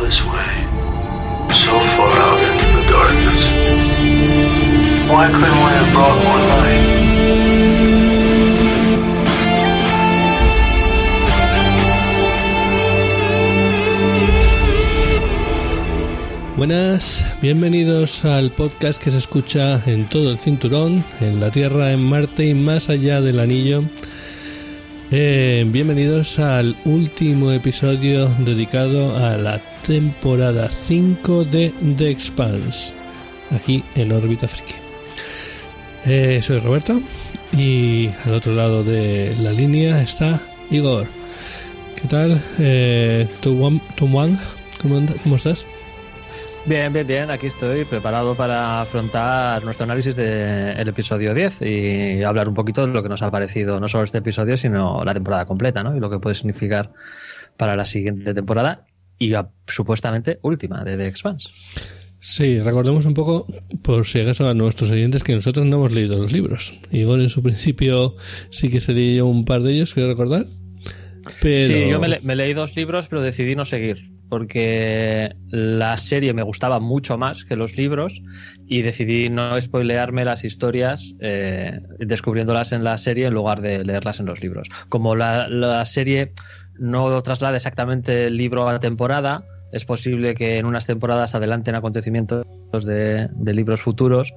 this way, so far out into the darkness. Why couldn't we have brought more light? Buenas, bienvenidos al podcast que se escucha en todo el cinturón, en la Tierra, en Marte y más allá del anillo. Eh, bienvenidos al último episodio dedicado a la temporada 5 de The Expanse, aquí en órbita friki. Eh, soy Roberto y al otro lado de la línea está Igor. ¿Qué tal? Eh, Tumwang, ¿Cómo, and- ¿Cómo estás? Bien, bien, bien. Aquí estoy preparado para afrontar nuestro análisis del episodio 10 y hablar un poquito de lo que nos ha parecido no solo este episodio, sino la temporada completa, ¿no? Y lo que puede significar para la siguiente temporada y a- supuestamente última de The Expanse. Sí, recordemos un poco, por si acaso a nuestros oyentes, que nosotros no hemos leído los libros. Igor en su principio sí que se leyó un par de ellos, quiero recordar. Pero... Sí, yo me, le- me leí dos libros, pero decidí no seguir. Porque la serie me gustaba mucho más que los libros y decidí no spoilearme las historias eh, descubriéndolas en la serie en lugar de leerlas en los libros. Como la, serie no traslada exactamente el libro a la temporada, es posible que en unas temporadas adelanten acontecimientos de libros futuros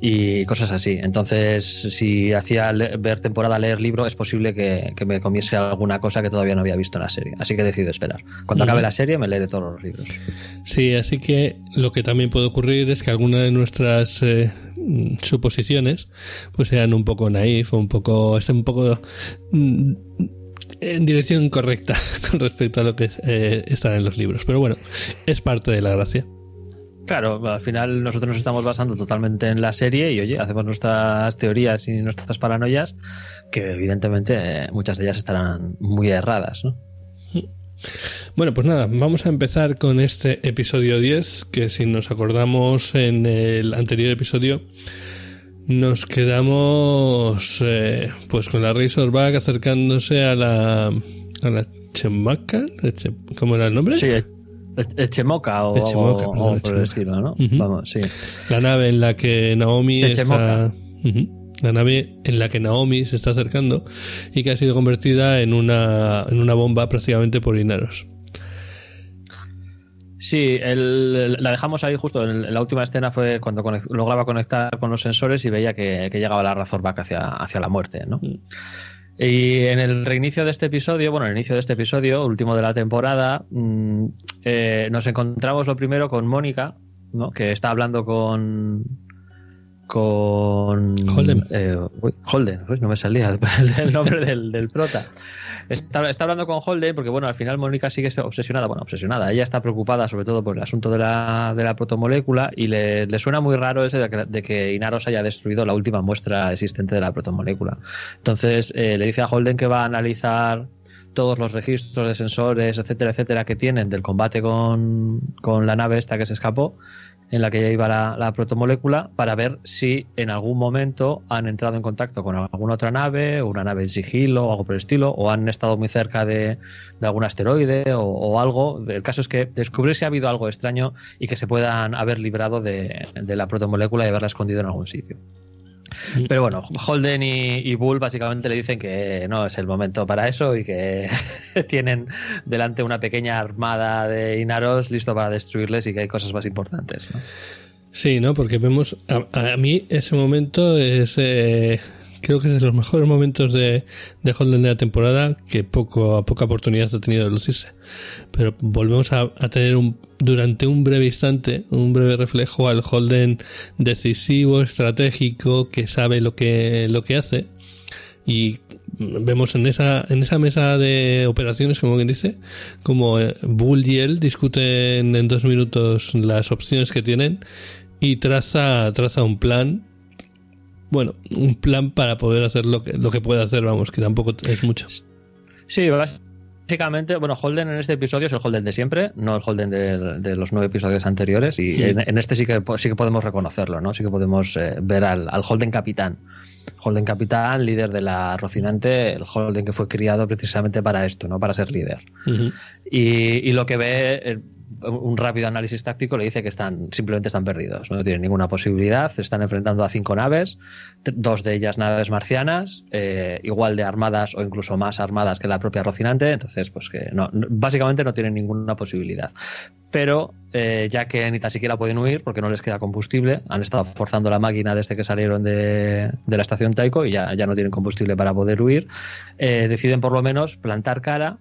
y cosas así. Entonces, si hacía ver temporada, leer libro, es posible que, que me comiese alguna cosa que todavía no había visto en la serie. Así que decido esperar. Cuando acabe la serie, me leeré todos los libros. Sí, así que lo que también puede ocurrir es que alguna de nuestras eh, suposiciones pues sean un poco naif o un poco estén un poco mm, en dirección incorrecta con respecto a lo que eh, está en los libros. Pero bueno, es parte de la gracia. Claro, al final nosotros nos estamos basando totalmente en la serie y oye, hacemos nuestras teorías y nuestras paranoias, que evidentemente eh, muchas de ellas estarán muy erradas, ¿no? Bueno, pues nada, vamos a empezar con este episodio 10, que si nos acordamos en el anterior episodio, nos quedamos eh, pues con la Razorback acercándose a la, a la Chemaca, Che- ¿cómo era el nombre? Sí, o, Echemoca, o- perdón, o por el estilo, ¿no? Vamos, sí. La nave en la que Naomi está... La nave en la que Naomi se está acercando y que ha sido convertida en una, en una bomba prácticamente por Inaros. Sí, el- la dejamos ahí justo. En la última escena fue cuando lograba conectar con los sensores y veía que, que llegaba la Razorback hacia, hacia la muerte, ¿no? Y en el reinicio de este episodio, bueno, en el inicio de este episodio, último de la temporada, mm, eh, nos encontramos lo primero con Mónica, ¿no? que está hablando con. con. Holden. eh, uy, Holden, uy, no me salía el, el nombre del, del prota. Está, está hablando con Holden porque, bueno, al final Mónica sigue obsesionada, bueno, obsesionada. Ella está preocupada sobre todo por el asunto de la, de la protomolécula y le, le suena muy raro ese de que, Inaros haya destruido la última muestra existente de la protomolécula. Entonces eh, le dice a Holden que va a analizar todos los registros de sensores, etcétera, etcétera, que tienen del combate con, con la nave esta que se escapó, en la que ya iba la, la protomolécula, para ver si en algún momento han entrado en contacto con alguna otra nave, una nave en sigilo o algo por el estilo, o han estado muy cerca de, algún asteroide o, o algo. El caso es que descubrir si ha habido algo extraño y que se puedan haber librado de la protomolécula y haberla escondido en algún sitio. Pero bueno, Holden y, y Bull básicamente le dicen que no es el momento para eso y que tienen delante una pequeña armada de Inaros listo para destruirles y que hay cosas más importantes. ¿no? Sí, ¿no? Porque vemos, a, a mí ese momento es, eh, creo que es de los mejores momentos de, de Holden de la temporada, que poco a poca oportunidad ha tenido de lucirse. Pero volvemos a, a tener un, durante un breve instante, un breve reflejo al Holden decisivo, estratégico, que sabe lo que, lo que hace. Y vemos en esa, en esa mesa de operaciones, como quien dice, como eh, Bull y él discuten en dos minutos las opciones que tienen y traza, traza un plan. Bueno, un plan para poder hacer lo que, lo que puede hacer, vamos, que tampoco es mucho. Sí, básicamente, bueno, Holden en este episodio es el Holden de siempre, no el Holden de, de los nueve episodios anteriores, y Sí. en, en este sí que, sí que podemos reconocerlo, ¿no? Sí que podemos eh, ver al, al Holden capitán. Holden capitán, líder de la Rocinante, el Holden que fue criado precisamente para esto, ¿no? Para ser líder. Y, y lo que ve, eh, un rápido análisis táctico le dice que están simplemente están perdidos, no tienen ninguna posibilidad, se están enfrentando a cinco naves, dos de ellas naves marcianas, eh, igual de armadas o incluso más armadas que la propia Rocinante, entonces pues que no, básicamente no tienen ninguna posibilidad. Pero eh, ya que ni tan siquiera pueden huir porque no les queda combustible, han estado forzando la máquina desde que salieron de, la estación Taiko y ya, ya no tienen combustible para poder huir, eh, deciden por lo menos plantar cara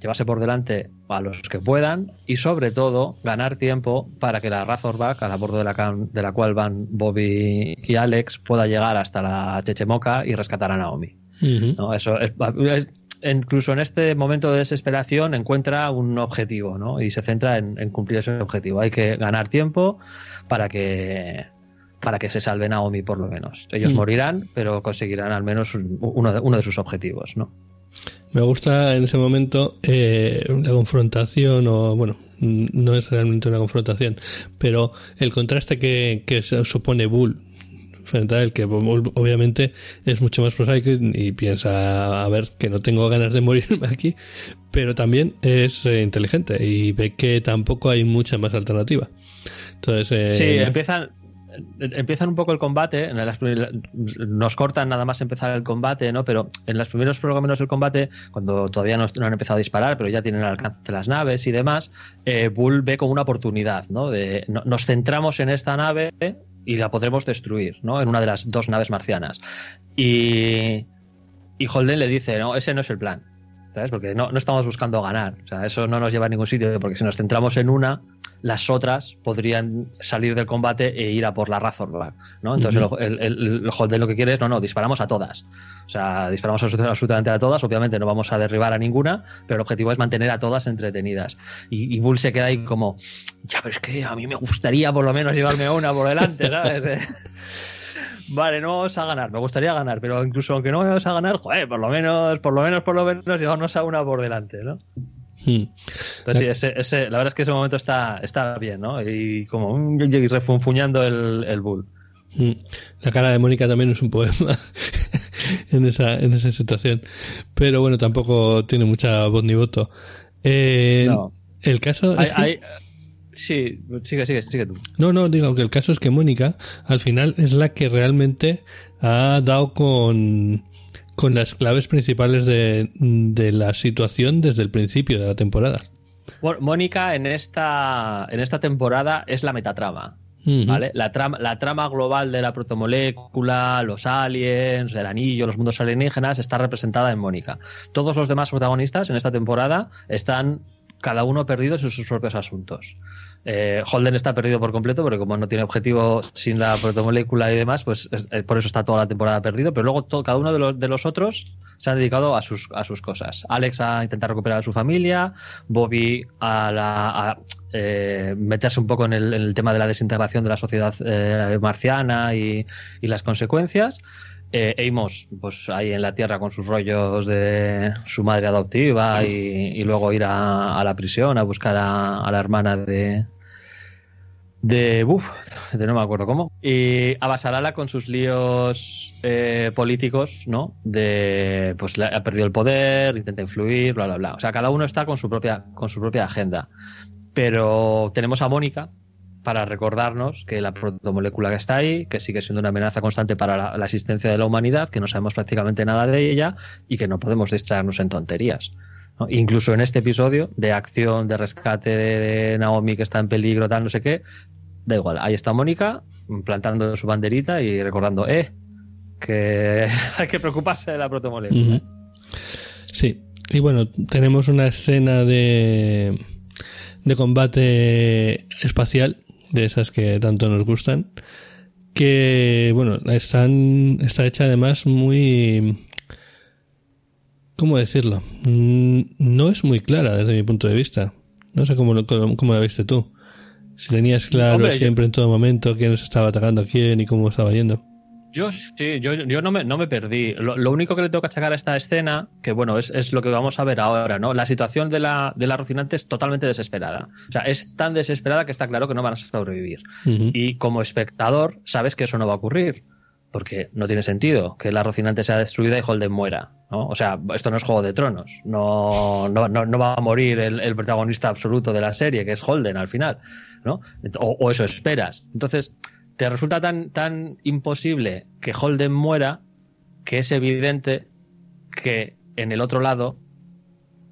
llevarse por delante a los que puedan y sobre todo ganar tiempo para que la Razorback, a bordo de la, de la cual van Bobby y Alex, pueda llegar hasta la Chechemoca y rescatar a Naomi. ¿No? Eso incluso en este momento de desesperación encuentra un objetivo ¿no? y se centra en, cumplir ese objetivo. Hay que ganar tiempo para que para que se salve Naomi por lo menos. Ellos morirán, pero conseguirán al menos uno de, uno de sus objetivos, ¿no? Me gusta en ese momento eh, la confrontación, o bueno, no es realmente una confrontación, pero el contraste que, que supone Bull frente a él, que obviamente es mucho más prosaico y piensa, a ver, que no tengo ganas de morirme aquí, pero también es eh, inteligente y ve que tampoco hay mucha más alternativa. Entonces, eh, sí, empiezan, empiezan un poco el combate, nos cortan nada más empezar el combate, ¿no? Pero en los primeros menos del combate, cuando todavía no, han empezado a disparar, pero ya tienen el alcance las naves y demás, eh, Bull ve como una oportunidad, ¿no? Nos centramos en esta nave y la podremos destruir, ¿no? En una de las dos naves marcianas. Y, y Holden le dice, no, ese no es el plan. ¿Sabes? Porque no, no estamos buscando ganar. O sea, eso no nos lleva a ningún sitio, porque si nos centramos en una, las otras podrían salir del combate e ir a por la Razorback, ¿no? Entonces el, el, lo que quiere es, no, no, disparamos a todas. O sea, disparamos absolutamente a todas, obviamente no vamos a derribar a ninguna, pero el objetivo es mantener a todas entretenidas. Y, Bull se queda ahí como, ya, pero es que a mí me gustaría por lo menos llevarme a una por delante, ¿sabes? vale, no vamos a ganar, me gustaría ganar, pero incluso aunque no vamos a ganar, joder, por lo menos, por lo menos, por lo menos, llevarnos a una por delante, ¿no? Hmm. Entonces, sí, ese, la verdad es que ese momento está, está bien, ¿no? Y como un refunfuñando el, el bull. Hmm. La cara de Mónica también es un poema en, esa, en esa situación. Pero bueno, tampoco tiene mucha voz ni voto. Eh, no. El caso. Hay, Sí, sigue, sigue, sigue tú. No, no, digo que el caso es que Mónica al final es la que realmente ha dado con con las claves principales de, la situación desde el principio de la temporada. Mónica en esta, en esta temporada es la metatrama. ¿Vale? La, trama, la trama global de la protomolécula, los aliens, el anillo, los mundos alienígenas está representada en Mónica. Todos los demás protagonistas en esta temporada están cada uno perdidos en sus propios asuntos. Eh, Holden está perdido por completo porque como no tiene objetivo sin la protomolécula y demás, pues eh, por eso está toda la temporada perdido, pero luego todo, cada uno de los, de los otros se han dedicado a sus, a sus cosas. Alex a intentar recuperar a su familia, Bobby a, eh, meterse un poco en el, tema de la desintegración de la sociedad marciana y, las consecuencias. Eh, pues ahí en la tierra con sus rollos de su madre adoptiva y, luego ir a, la prisión a buscar a, la hermana de. de. De no me acuerdo cómo. Y a Basarala con sus líos eh, políticos, ¿no? De. Pues ha perdido el poder, intenta influir, bla, bla, bla. O sea, cada uno está con su propia, con su propia agenda. Pero tenemos a Mónica, para recordarnos que la protomolécula que está ahí, que sigue siendo una amenaza constante para la, existencia de la humanidad, que no sabemos prácticamente nada de ella y que no podemos distraernos en tonterías. Incluso en este episodio de acción, de rescate de, Naomi que está en peligro, tal, no sé qué, da igual, ahí está Mónica plantando su banderita y recordando, eh, que hay que preocuparse de la protomolécula. Sí, y bueno, tenemos una escena de, de combate espacial de esas que tanto nos gustan, que, bueno, están, está hecha además muy... ¿Cómo decirlo? Mm, no es muy clara desde mi punto de vista. No sé cómo, cómo, la viste tú. Si tenías claro siempre en todo momento quién se estaba atacando a quién y cómo estaba yendo. Yo sí, yo, yo no, me, no me perdí. Lo, único que le tengo que achacar a esta escena, que bueno, es, es, lo que vamos a ver ahora, ¿no? La situación de la, de la Rocinante es totalmente desesperada. O sea, es tan desesperada que está claro que no van a sobrevivir. Y como espectador, sabes que eso no va a ocurrir. porque no tiene sentido que la Rocinante sea destruida y Holden muera. ¿no? O sea, esto no es Juego de Tronos. No, no, no, va a morir el, protagonista absoluto de la serie, que es Holden al final. ¿no? O, eso esperas. Entonces, te resulta tan, tan imposible que Holden muera que es evidente que en el otro lado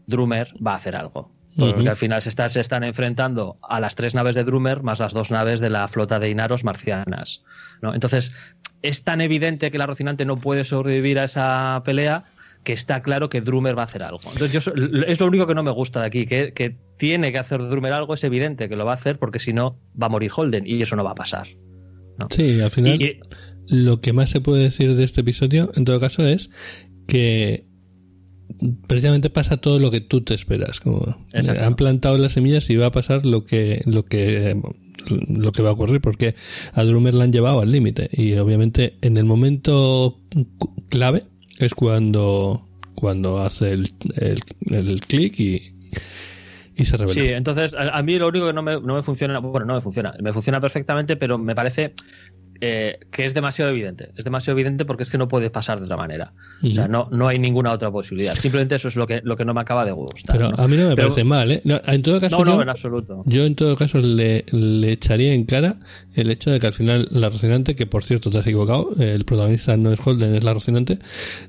Drummer va a hacer algo. Porque al final se, se, están enfrentando a las tres naves de Drummer más las dos naves de la flota de Inaros marcianas. ¿no? Entonces, es tan evidente que la Rocinante no puede sobrevivir a esa pelea que está claro que Drummer va a hacer algo. Entonces, yo, es lo único que no me gusta de aquí, que, tiene que hacer Drummer algo, es evidente que lo va a hacer porque si no va a morir Holden y eso no va a pasar. Sí, al final lo que más se puede decir de este episodio, en todo caso, es que precisamente pasa todo lo que tú te esperas. Como han plantado las semillas y va a pasar lo que, lo que lo que va a ocurrir porque a Drummer la han llevado al límite y obviamente en el momento clave es cuando cuando hace el, el, clic y, y se revela. Sí, entonces a, mí lo único que no me, no me funciona, bueno, no me funciona, me funciona perfectamente, pero me parece eh, que es demasiado evidente. Es demasiado evidente porque es que no puede pasar de otra manera. O sea, no, no hay ninguna otra posibilidad. Simplemente eso es lo que, lo que no me acaba de gustar. Pero a mí no me parece mal, ¿eh? en todo caso, no, no, en absoluto. Yo en todo caso le, le, echaría en cara el hecho de que al final la Rocinante, que por cierto te has equivocado, el protagonista no es Holden, es la Rocinante.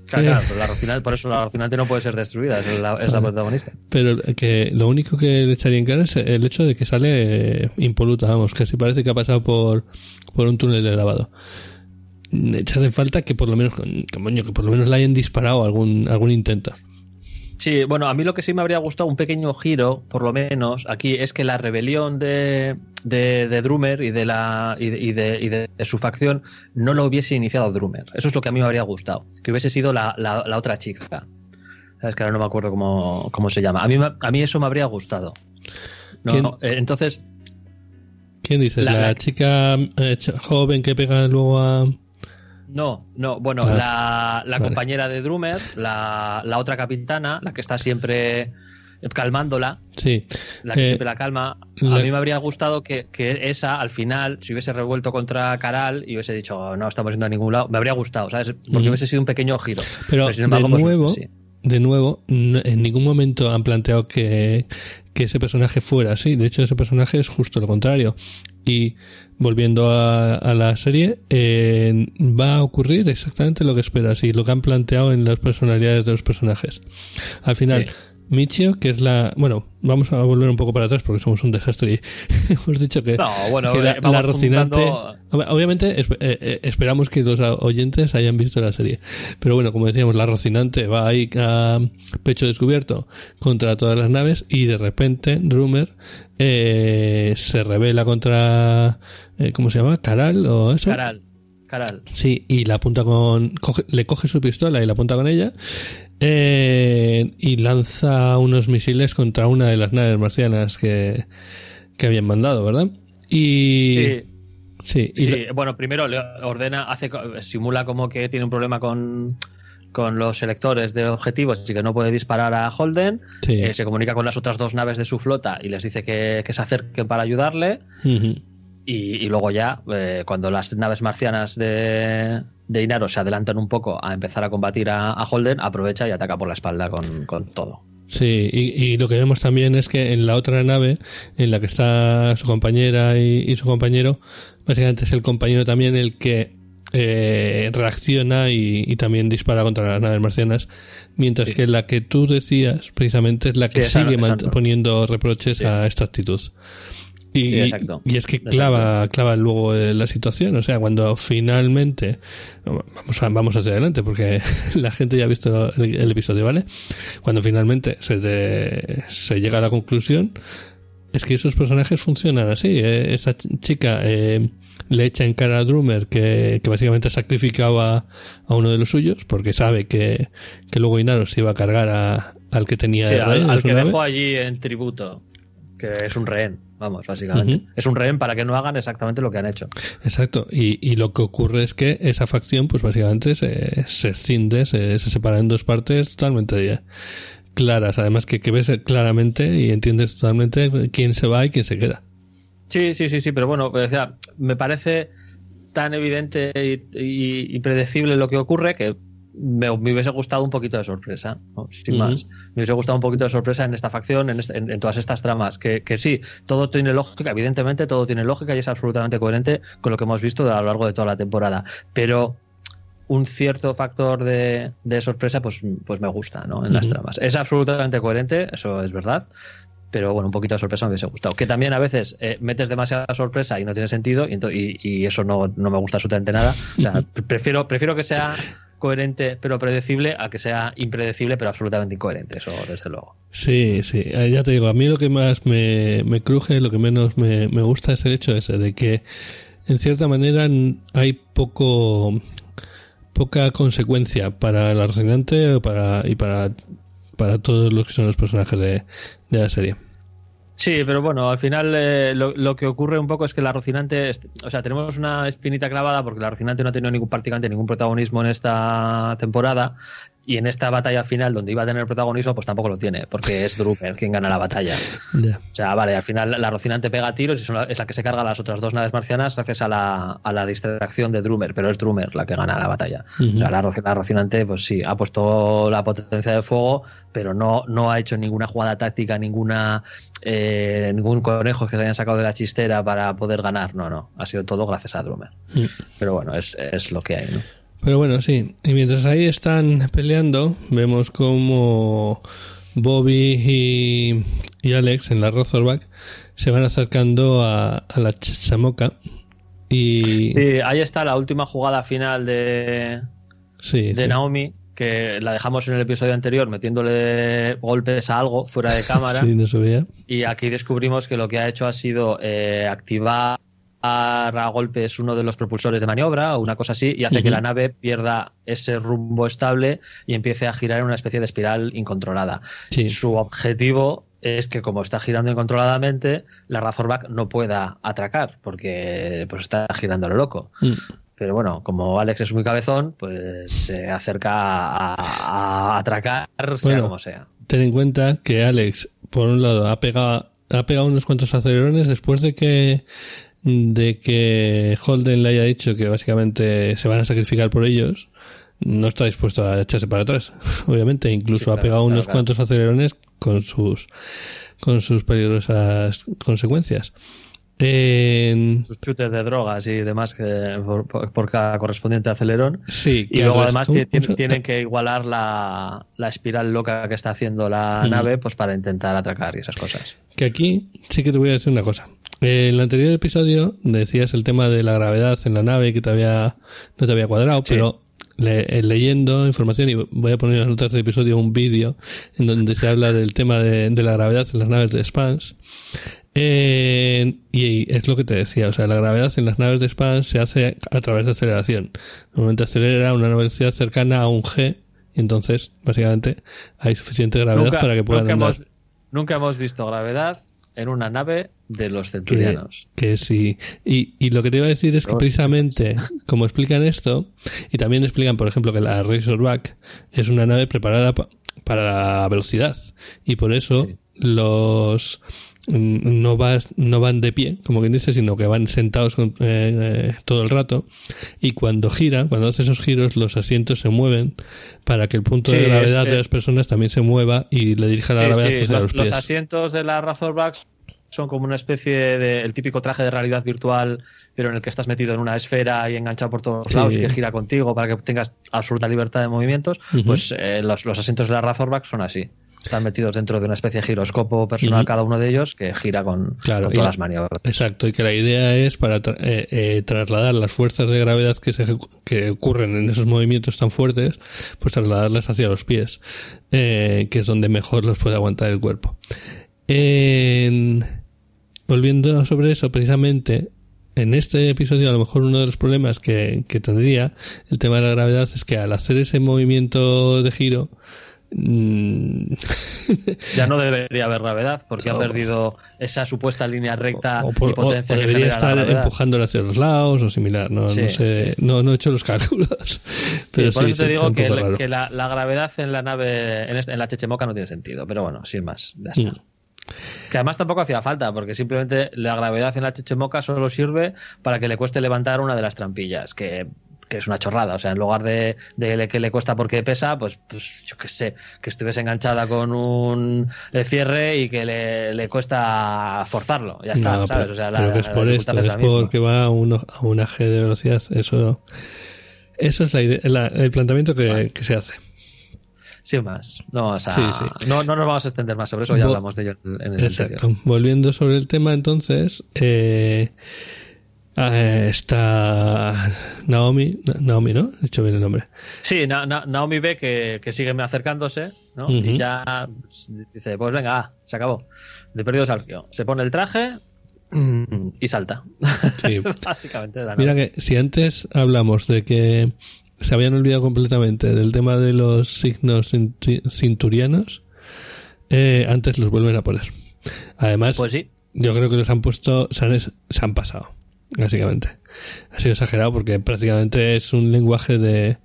Claro, eh, pero la Rocinante, por eso la Rocinante no puede ser destruida, es la, es la protagonista. Pero que lo único que le echaría en cara es el hecho de que sale impoluta, vamos, que si parece que ha pasado por por un túnel de lavado. Echa de falta que por lo menos que por lo menos le hayan disparado algún algún intento. Sí, bueno, a mí lo que sí me habría gustado, un pequeño giro, por lo menos, aquí, es que la rebelión de, de, Drummer y de la y de, y de, su facción no lo hubiese iniciado Drummer. Eso es lo que a mí me habría gustado. Que hubiese sido la, la, otra chica. Es que ahora no me acuerdo cómo, cómo se llama. A mí, a mí eso me habría gustado. No, eh, entonces, ¿Quién dice? ¿La, chica eh, joven que pega luego a.? No, no, bueno, ah, la, compañera de Drummer, la, otra capitana, la que está siempre calmándola, sí. la que eh, siempre la calma. A mí me habría gustado que, esa, al final, si hubiese revuelto contra Caral y hubiese dicho, oh, no estamos yendo a ningún lado, me habría gustado, ¿sabes? Porque hubiese sido un pequeño giro. Pero, sin embargo, de pues, nuevo, de nuevo, en ningún momento han planteado que, que ese personaje fuera así. De hecho, ese personaje es justo lo contrario. Y volviendo a, la serie, eh, va a ocurrir exactamente lo que esperas y lo que han planteado en las personalidades de los personajes. Al final, Michio, que es la. Bueno, vamos a volver un poco para atrás porque somos un desastre y hemos dicho que, no, bueno, la, eh, Rocinante. Obviamente, eh, eh, esperamos que los oyentes hayan visto la serie. Pero bueno, como decíamos, la Rocinante va ahí a pecho descubierto contra todas las naves y de repente Drummer se revela contra. ¿Cómo se llama? ¿Caral o eso? Caral. Caral. Sí, y la apunta con. le coge su pistola y la apunta con ella. Eh, y lanza unos misiles contra una de las naves marcianas que, que habían mandado, ¿verdad? Y. Sí. Sí, bueno, primero le ordena, hace, simula como que tiene un problema con, con los selectores de objetivos y que no puede disparar a Holden. Eh, se comunica con las otras dos naves de su flota y les dice que, se acerquen para ayudarle. Y, luego ya, eh, cuando las naves marcianas de, de Inaro se adelantan un poco a empezar a combatir a, Holden, aprovecha y ataca por la espalda con, todo. Sí, y, lo que vemos también es que en la otra nave, en la que está su compañera y, su compañero, básicamente es el compañero también el que eh, reacciona y, también dispara contra las naves marcianas, mientras que la que tú decías precisamente es la que sigue poniendo reproches a esta actitud. Y, y es que clava, clava luego eh, la situación. O sea, cuando finalmente. Vamos, a, vamos hacia adelante, porque la gente ya ha visto el, episodio, ¿vale? Cuando finalmente se, se llega a la conclusión, es que esos personajes funcionan así. Eh, esa chica eh, le echa en cara a Drummer que, que básicamente sacrificaba a uno de los suyos, porque sabe que, que luego Inaro se iba a cargar a, al que tenía. al que dejó allí en tributo, que es un rehén. Vamos, básicamente. Es un rehén para que no hagan exactamente lo que han hecho. Exacto. Y, y lo que ocurre es que esa facción, pues básicamente se, se cinde, se, separa en dos partes totalmente claras. Además que, que ves claramente y entiendes totalmente quién se va y quién se queda. Sí, sí, sí, sí, pero bueno, o sea, me parece tan evidente y, y, predecible lo que ocurre que me, hubiese gustado un poquito de sorpresa, sin más. Me hubiese gustado un poquito de sorpresa en esta facción, en, en, todas estas tramas. Que, que, sí, todo tiene lógica, evidentemente todo tiene lógica y es absolutamente coherente con lo que hemos visto a lo largo de toda la temporada. Pero un cierto factor de, de sorpresa, pues, pues me gusta, ¿no? En las tramas. Es absolutamente coherente, eso es verdad, pero bueno, un poquito de sorpresa me hubiese gustado. Que también a veces eh, metes demasiada sorpresa y no tiene sentido y, y, eso no, no, me gusta absolutamente nada. O sea, prefiero, prefiero que sea coherente pero predecible a que sea impredecible pero absolutamente incoherente, eso desde luego. Sí, sí, eh, ya te digo, a mí lo que más me, me cruje, lo que menos me, me gusta es el hecho ese de que en cierta manera hay poco poca consecuencia para el arsenante para, y para, para todos los que son los personajes de, de la serie. Sí, pero bueno, al final eh, lo, que ocurre un poco es que la Rocinante, o sea, tenemos una espinita clavada porque la Rocinante no ha tenido ningún, prácticamente ningún protagonismo en esta temporada y en esta batalla final donde iba a tener protagonismo pues tampoco lo tiene porque es Drupal quien gana la batalla. O sea vale al final la Rocinante pega tiros y es la que se carga las otras dos naves marcianas gracias a la, a la distracción de Drummer pero es Drummer la que gana la batalla. La, Rocinante pues sí ha puesto la potencia de fuego pero no, no ha hecho ninguna jugada táctica ninguna eh, ningún conejo que se hayan sacado de la chistera para poder ganar. No no ha sido todo gracias a Drummer mm. pero bueno es, es lo que hay ¿no? Pero bueno, sí. Y mientras ahí están peleando, vemos como Bobby y, Alex en la Razorback se van acercando a, la Chamoca. Y... Sí, ahí está la última jugada final de, de Naomi, que la dejamos en el episodio anterior metiéndole golpes a algo fuera de cámara. sí, no. Y aquí descubrimos que lo que ha hecho ha sido eh, activar a golpe es uno de los propulsores de maniobra o una cosa así y hace que la nave pierda ese rumbo estable y empiece a girar en una especie de espiral incontrolada. Su objetivo es que como está girando incontroladamente, la Razorback no pueda atracar porque pues está girando a lo loco. Mm. Pero bueno, como Alex es muy cabezón, pues se acerca a, atracar sea como sea. Ten en cuenta que Alex, por un lado, ha pegado, ha pegado unos cuantos acelerones después de que de que Holden le haya dicho que básicamente se van a sacrificar por ellos, no está dispuesto a echarse para atrás, obviamente. Incluso ha pegado unos cuantos acelerones con sus, con sus peligrosas consecuencias. Sus chutes de drogas y demás que por, cada correspondiente acelerón. Sí, y luego además tienen que igualar la, la, espiral loca que está haciendo la nave pues para intentar atracar y esas cosas. Que aquí sí que te voy a decir una cosa. En el anterior episodio decías el tema de la gravedad en la nave que te había, no te había cuadrado, pero eh, leyendo información y voy a poner en las notas del episodio un vídeo en donde se habla del tema de, la gravedad en las naves de Spans. y es lo que te decía, o sea, la gravedad en las naves de Spans se hace a través de aceleración. Normalmente acelera a una velocidad cercana a un G y entonces, básicamente, hay suficiente gravedad para que puedan andar. nunca hemos visto gravedad en una nave de los centurianos. Que, sí. Y, y, lo que te iba a decir es que precisamente, como explican esto, y también explican, por ejemplo, que la Razorback es una nave preparada para la velocidad. Y por eso los no, vas, no van de pie, como quien dice, sino que van sentados eh, eh, todo el rato. Y cuando gira, cuando hace esos giros, los asientos se mueven para que el punto de gravedad de las personas también se mueva y le dirija la gravedad hacia los, pies. Los asientos de la Razorback son como una especie de el típico traje de realidad virtual, pero en el que estás metido en una esfera y enganchado por todos lados y que gira contigo para que tengas absoluta libertad de movimientos, pues eh, los, asientos de la Razorback son así. Están metidos dentro de una especie de giroscopo personal cada uno de ellos que gira con, todas las maniobras. Exacto, y que la idea es para eh, eh, trasladar las fuerzas de gravedad que, se, que ocurren en esos movimientos tan fuertes, pues trasladarlas hacia los pies, que es donde mejor los puede aguantar el cuerpo. En volviendo sobre eso, precisamente, en este episodio a lo mejor uno de los problemas que, tendría el tema de la gravedad es que al hacer ese movimiento de giro ya no debería haber gravedad porque ha perdido esa supuesta línea recta o, y potencia debería estar empujándole hacia los lados o similar no, no sé no, no he hecho los cálculos pero por eso te digo que, la, gravedad en la nave en, la Chechemoca no tiene sentido pero bueno sin más ya está. Mm. Que además tampoco hacía falta, porque simplemente la gravedad en la chechemoca solo sirve para que le cueste levantar una de las trampillas, que, que es una chorrada. O sea, en lugar de, de que le cuesta porque pesa, pues, pues yo qué sé, que estuviese enganchada con un eh, cierre y que le, le cuesta forzarlo. Ya está, No, ¿sabes? pero, o sea, pero la, que es por esto, es misma. porque va a, uno, a un AG de velocidad. Eso, eso es la idea- la- el planteamiento que, Vale. que se hace. Sin más. No, o sea, Sí, sí. No, no nos vamos a extender más sobre eso, ya hablamos de ello en en el Exacto. anterior. Volviendo sobre el tema, entonces, eh, eh, está Naomi, Naomi, ¿no? He dicho bien el nombre. Sí, Na- Na- Naomi ve que, que sigue acercándose, ¿no? Y ya dice, pues venga, ah, se acabó. De perdido Sergio. Se pone el traje y salta. Sí. Básicamente. la Mira que si antes hablamos de que se habían olvidado completamente del tema de los signos cinturianos, eh, antes los vuelven a poner. Además, Pues sí. yo creo que los han puesto, se han, se han pasado, básicamente. Ha sido exagerado porque prácticamente es un lenguaje de...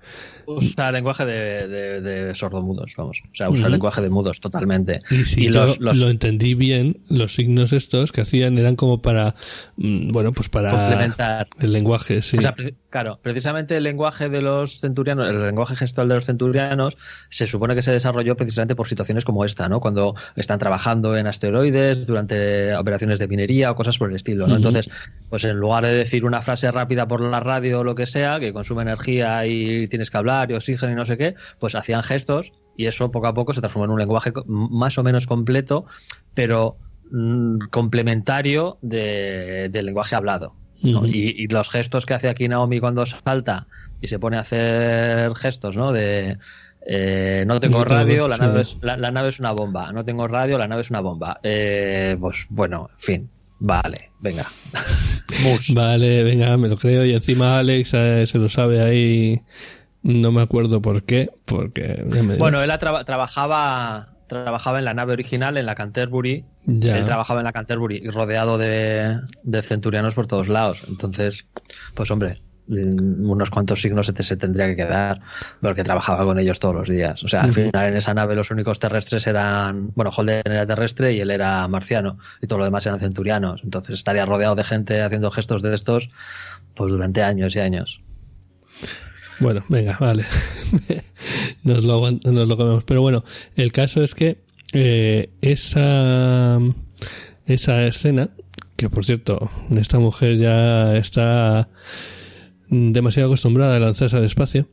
Usa lenguaje de, de- de sordomudos, vamos. O sea, usa Ujú. lenguaje de mudos totalmente. Y si Y yo los- los- lo entendí bien, los signos estos que hacían eran como para, mm, bueno, pues para Complementar. el lenguaje, sí. O sea, claro, precisamente el lenguaje de los centurianos, el lenguaje gestual de los centurianos, se supone que se desarrolló precisamente por situaciones como esta, ¿no? Cuando están trabajando en asteroides, durante operaciones de minería o cosas por el estilo, ¿no? Entonces, pues en lugar de decir una frase rápida por la radio o lo que sea, que consume energía y tienes que hablar y oxígeno y no sé qué, pues hacían gestos y eso poco a poco se transformó en un lenguaje más o menos completo, pero mm, complementario de- del lenguaje hablado. Y, y los gestos que hace aquí Naomi cuando salta y se pone a hacer gestos, ¿no? De eh, no tengo radio, la, sí. nave es, la, la nave es una bomba. No tengo radio, la nave es una bomba. Eh, pues bueno, en fin. Vale, venga. Vale, venga, me lo creo. Y encima Alex eh, se lo sabe ahí. No me acuerdo por qué. Porque. Bueno, él traba- trabajaba trabajaba en la nave original, en la Canterbury. Ya. Él trabajaba en la Canterbury y rodeado de, de centurianos por todos lados. Entonces, pues hombre, mm, unos cuantos signos se, te- se tendría que quedar, porque trabajaba con ellos todos los días. O sea, al final en esa nave los únicos terrestres eran, bueno, Holden era terrestre y él era marciano, y todo lo demás eran centurianos. Entonces estaría rodeado de gente haciendo gestos de estos, pues durante años y años. Bueno, venga, vale. nos, lo, nos lo comemos. Pero bueno, el caso es que eh, esa, esa escena, que por cierto, esta mujer ya está demasiado acostumbrada a lanzarse al espacio.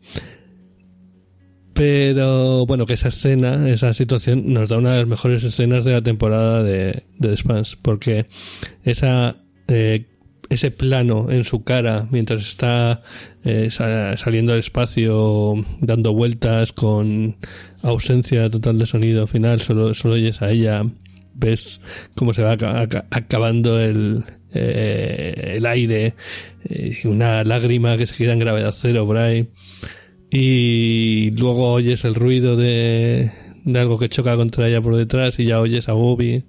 Pero bueno, que esa escena, esa situación, nos da una de las mejores escenas de la temporada de, de The Expanse, porque esa eh, ese plano en su cara mientras está eh, sa- saliendo al espacio, dando vueltas con ausencia total de sonido final, solo, solo oyes a ella, ves cómo se va aca- aca- acabando el, eh, el aire, eh, una lágrima que se queda en gravedad cero por ahí, y luego oyes el ruido de, de algo que choca contra ella por detrás y ya oyes a Bobby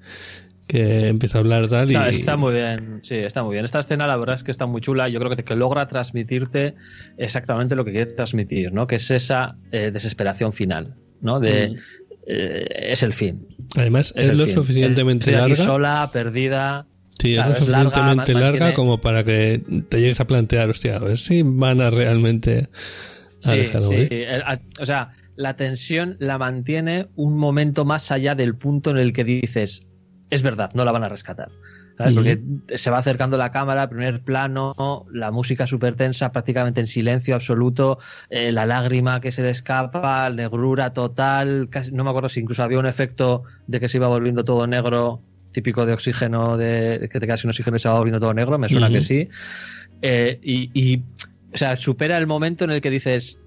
que empieza a hablar tal O sea, y está muy bien, sí, está muy bien. Esta escena la verdad es que está muy chula. Yo creo que, que logra transmitirte exactamente lo que quiere transmitir, ¿no? Que es esa eh, desesperación final, ¿no? De eh, es el fin. además Es lo fin. suficientemente Estoy aquí larga sola, perdida. Sí, Claro, es lo es larga, suficientemente larga como para que te llegues a plantear, hostia, a ver si van a realmente a Sí, dejar sí. O sea, la tensión la mantiene un momento más allá del punto en el que dices, es verdad, no la van a rescatar. Porque se va acercando la cámara, primer plano, la música súper tensa, prácticamente en silencio absoluto, eh, la lágrima que se le escapa, negrura total, casi- no me acuerdo si incluso había un efecto de que se iba volviendo todo negro, típico de oxígeno, de, que te quedas sin oxígeno y se va volviendo todo negro, me suena que sí. Eh, y, y, o sea, supera el momento en el que dices,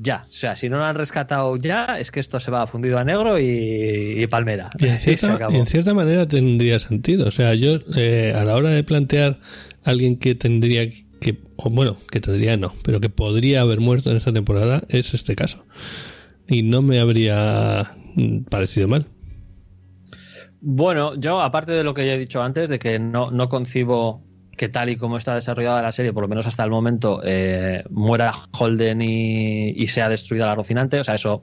ya, o sea, si no lo han rescatado ya, es que esto se va fundido a negro y, y palmera. Y en, cierta, en manera tendría sentido. O sea, yo eh, a la hora de plantear a alguien que tendría que, o bueno, que tendría no, pero que podría haber muerto en esta temporada, es este caso. Y no me habría mm, parecido mal. Bueno, yo, aparte de lo que ya he dicho antes, de que no, no concibo que tal y como está desarrollada la serie, por lo menos hasta el momento, eh, muera Holden y, y sea destruida la Rocinante, o sea, eso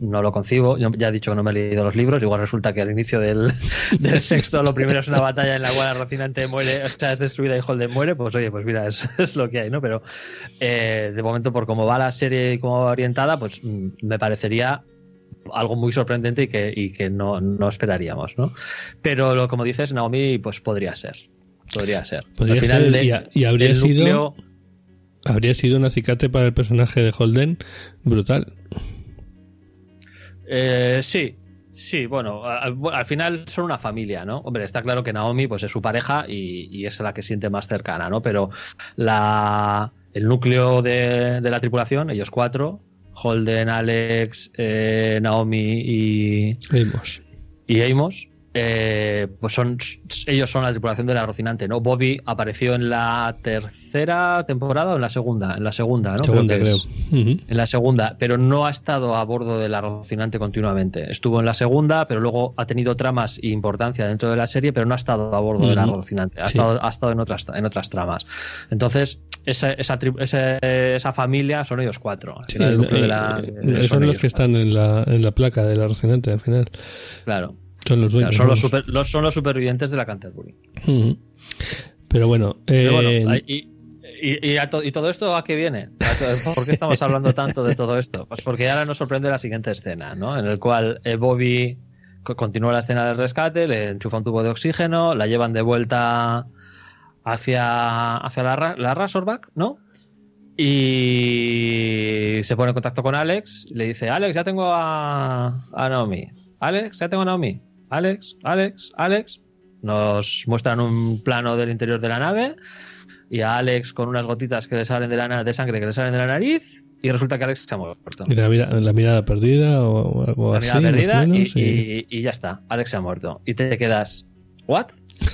no lo concibo. Yo ya he dicho que no me he leído los libros. Igual resulta que al inicio del, del sexto lo primero es una batalla en la cual la Rocinante muere, o sea, es destruida y Holden muere. Pues oye, pues mira, es, es lo que hay, ¿no? Pero eh, de momento, por cómo va la serie y cómo va orientada, pues mm, me parecería algo muy sorprendente y que, y que no, no esperaríamos, ¿no? Pero lo, como dices, Naomi, pues podría ser. Podría ser. Podría al final, ser, y, a- y habría sido núcleo- habría sido un acicate para el personaje de Holden brutal. Eh, sí, sí, bueno, al, al final son una familia, ¿no? Hombre, está claro que Naomi pues es su pareja y, y es la que siente más cercana, ¿no? Pero la, el núcleo de, de la tripulación, ellos cuatro, Holden, Alex, eh, Naomi y, Vimos. y Amos, eh, pues son ellos son la tripulación de la Rocinante, ¿no? Bobby apareció en la tercera temporada o en la segunda, en la segunda, ¿no? Segunda, creo. en la segunda, pero no ha estado a bordo de la Rocinante continuamente. Estuvo en la segunda, pero luego ha tenido tramas e importancia dentro de la serie, pero no ha estado a bordo de la. Rocinante. Ha, Sí. estado, ha estado en otras en otras tramas. Entonces, esa, esa, esa, esa familia son ellos cuatro. Sí, el de eh, la- eh, son los que cuatro. están en la, en la placa de la Rocinante al final. Claro. Son los dueños. son, los vamos. super- los- son los supervivientes de la Canterbury. Ujú. Pero bueno, Pero bueno, eh, y, y- y a to- ¿y todo esto a qué viene? ¿A to- ¿Por qué estamos hablando tanto de todo esto? Pues porque ahora nos sorprende la siguiente escena, ¿no? En el cual eh, Bobby co- continúa la escena del rescate, le enchufa un tubo de oxígeno, la llevan de vuelta hacia, hacia la, la Razorback, ¿no? Y se pone en contacto con Alex, le dice, Alex, ya tengo a, a Naomi. Alex, ya tengo a Naomi. Alex, Alex, Alex. Nos muestran un plano del interior de la nave y a Alex con unas gotitas que le salen de, la, de sangre que le salen de la nariz y resulta que Alex se ha muerto. y la, mira- la mirada perdida o, La así. mirada perdida y, menos, y- y- y ya está, Alex se ha muerto. Y te quedas, ¿what?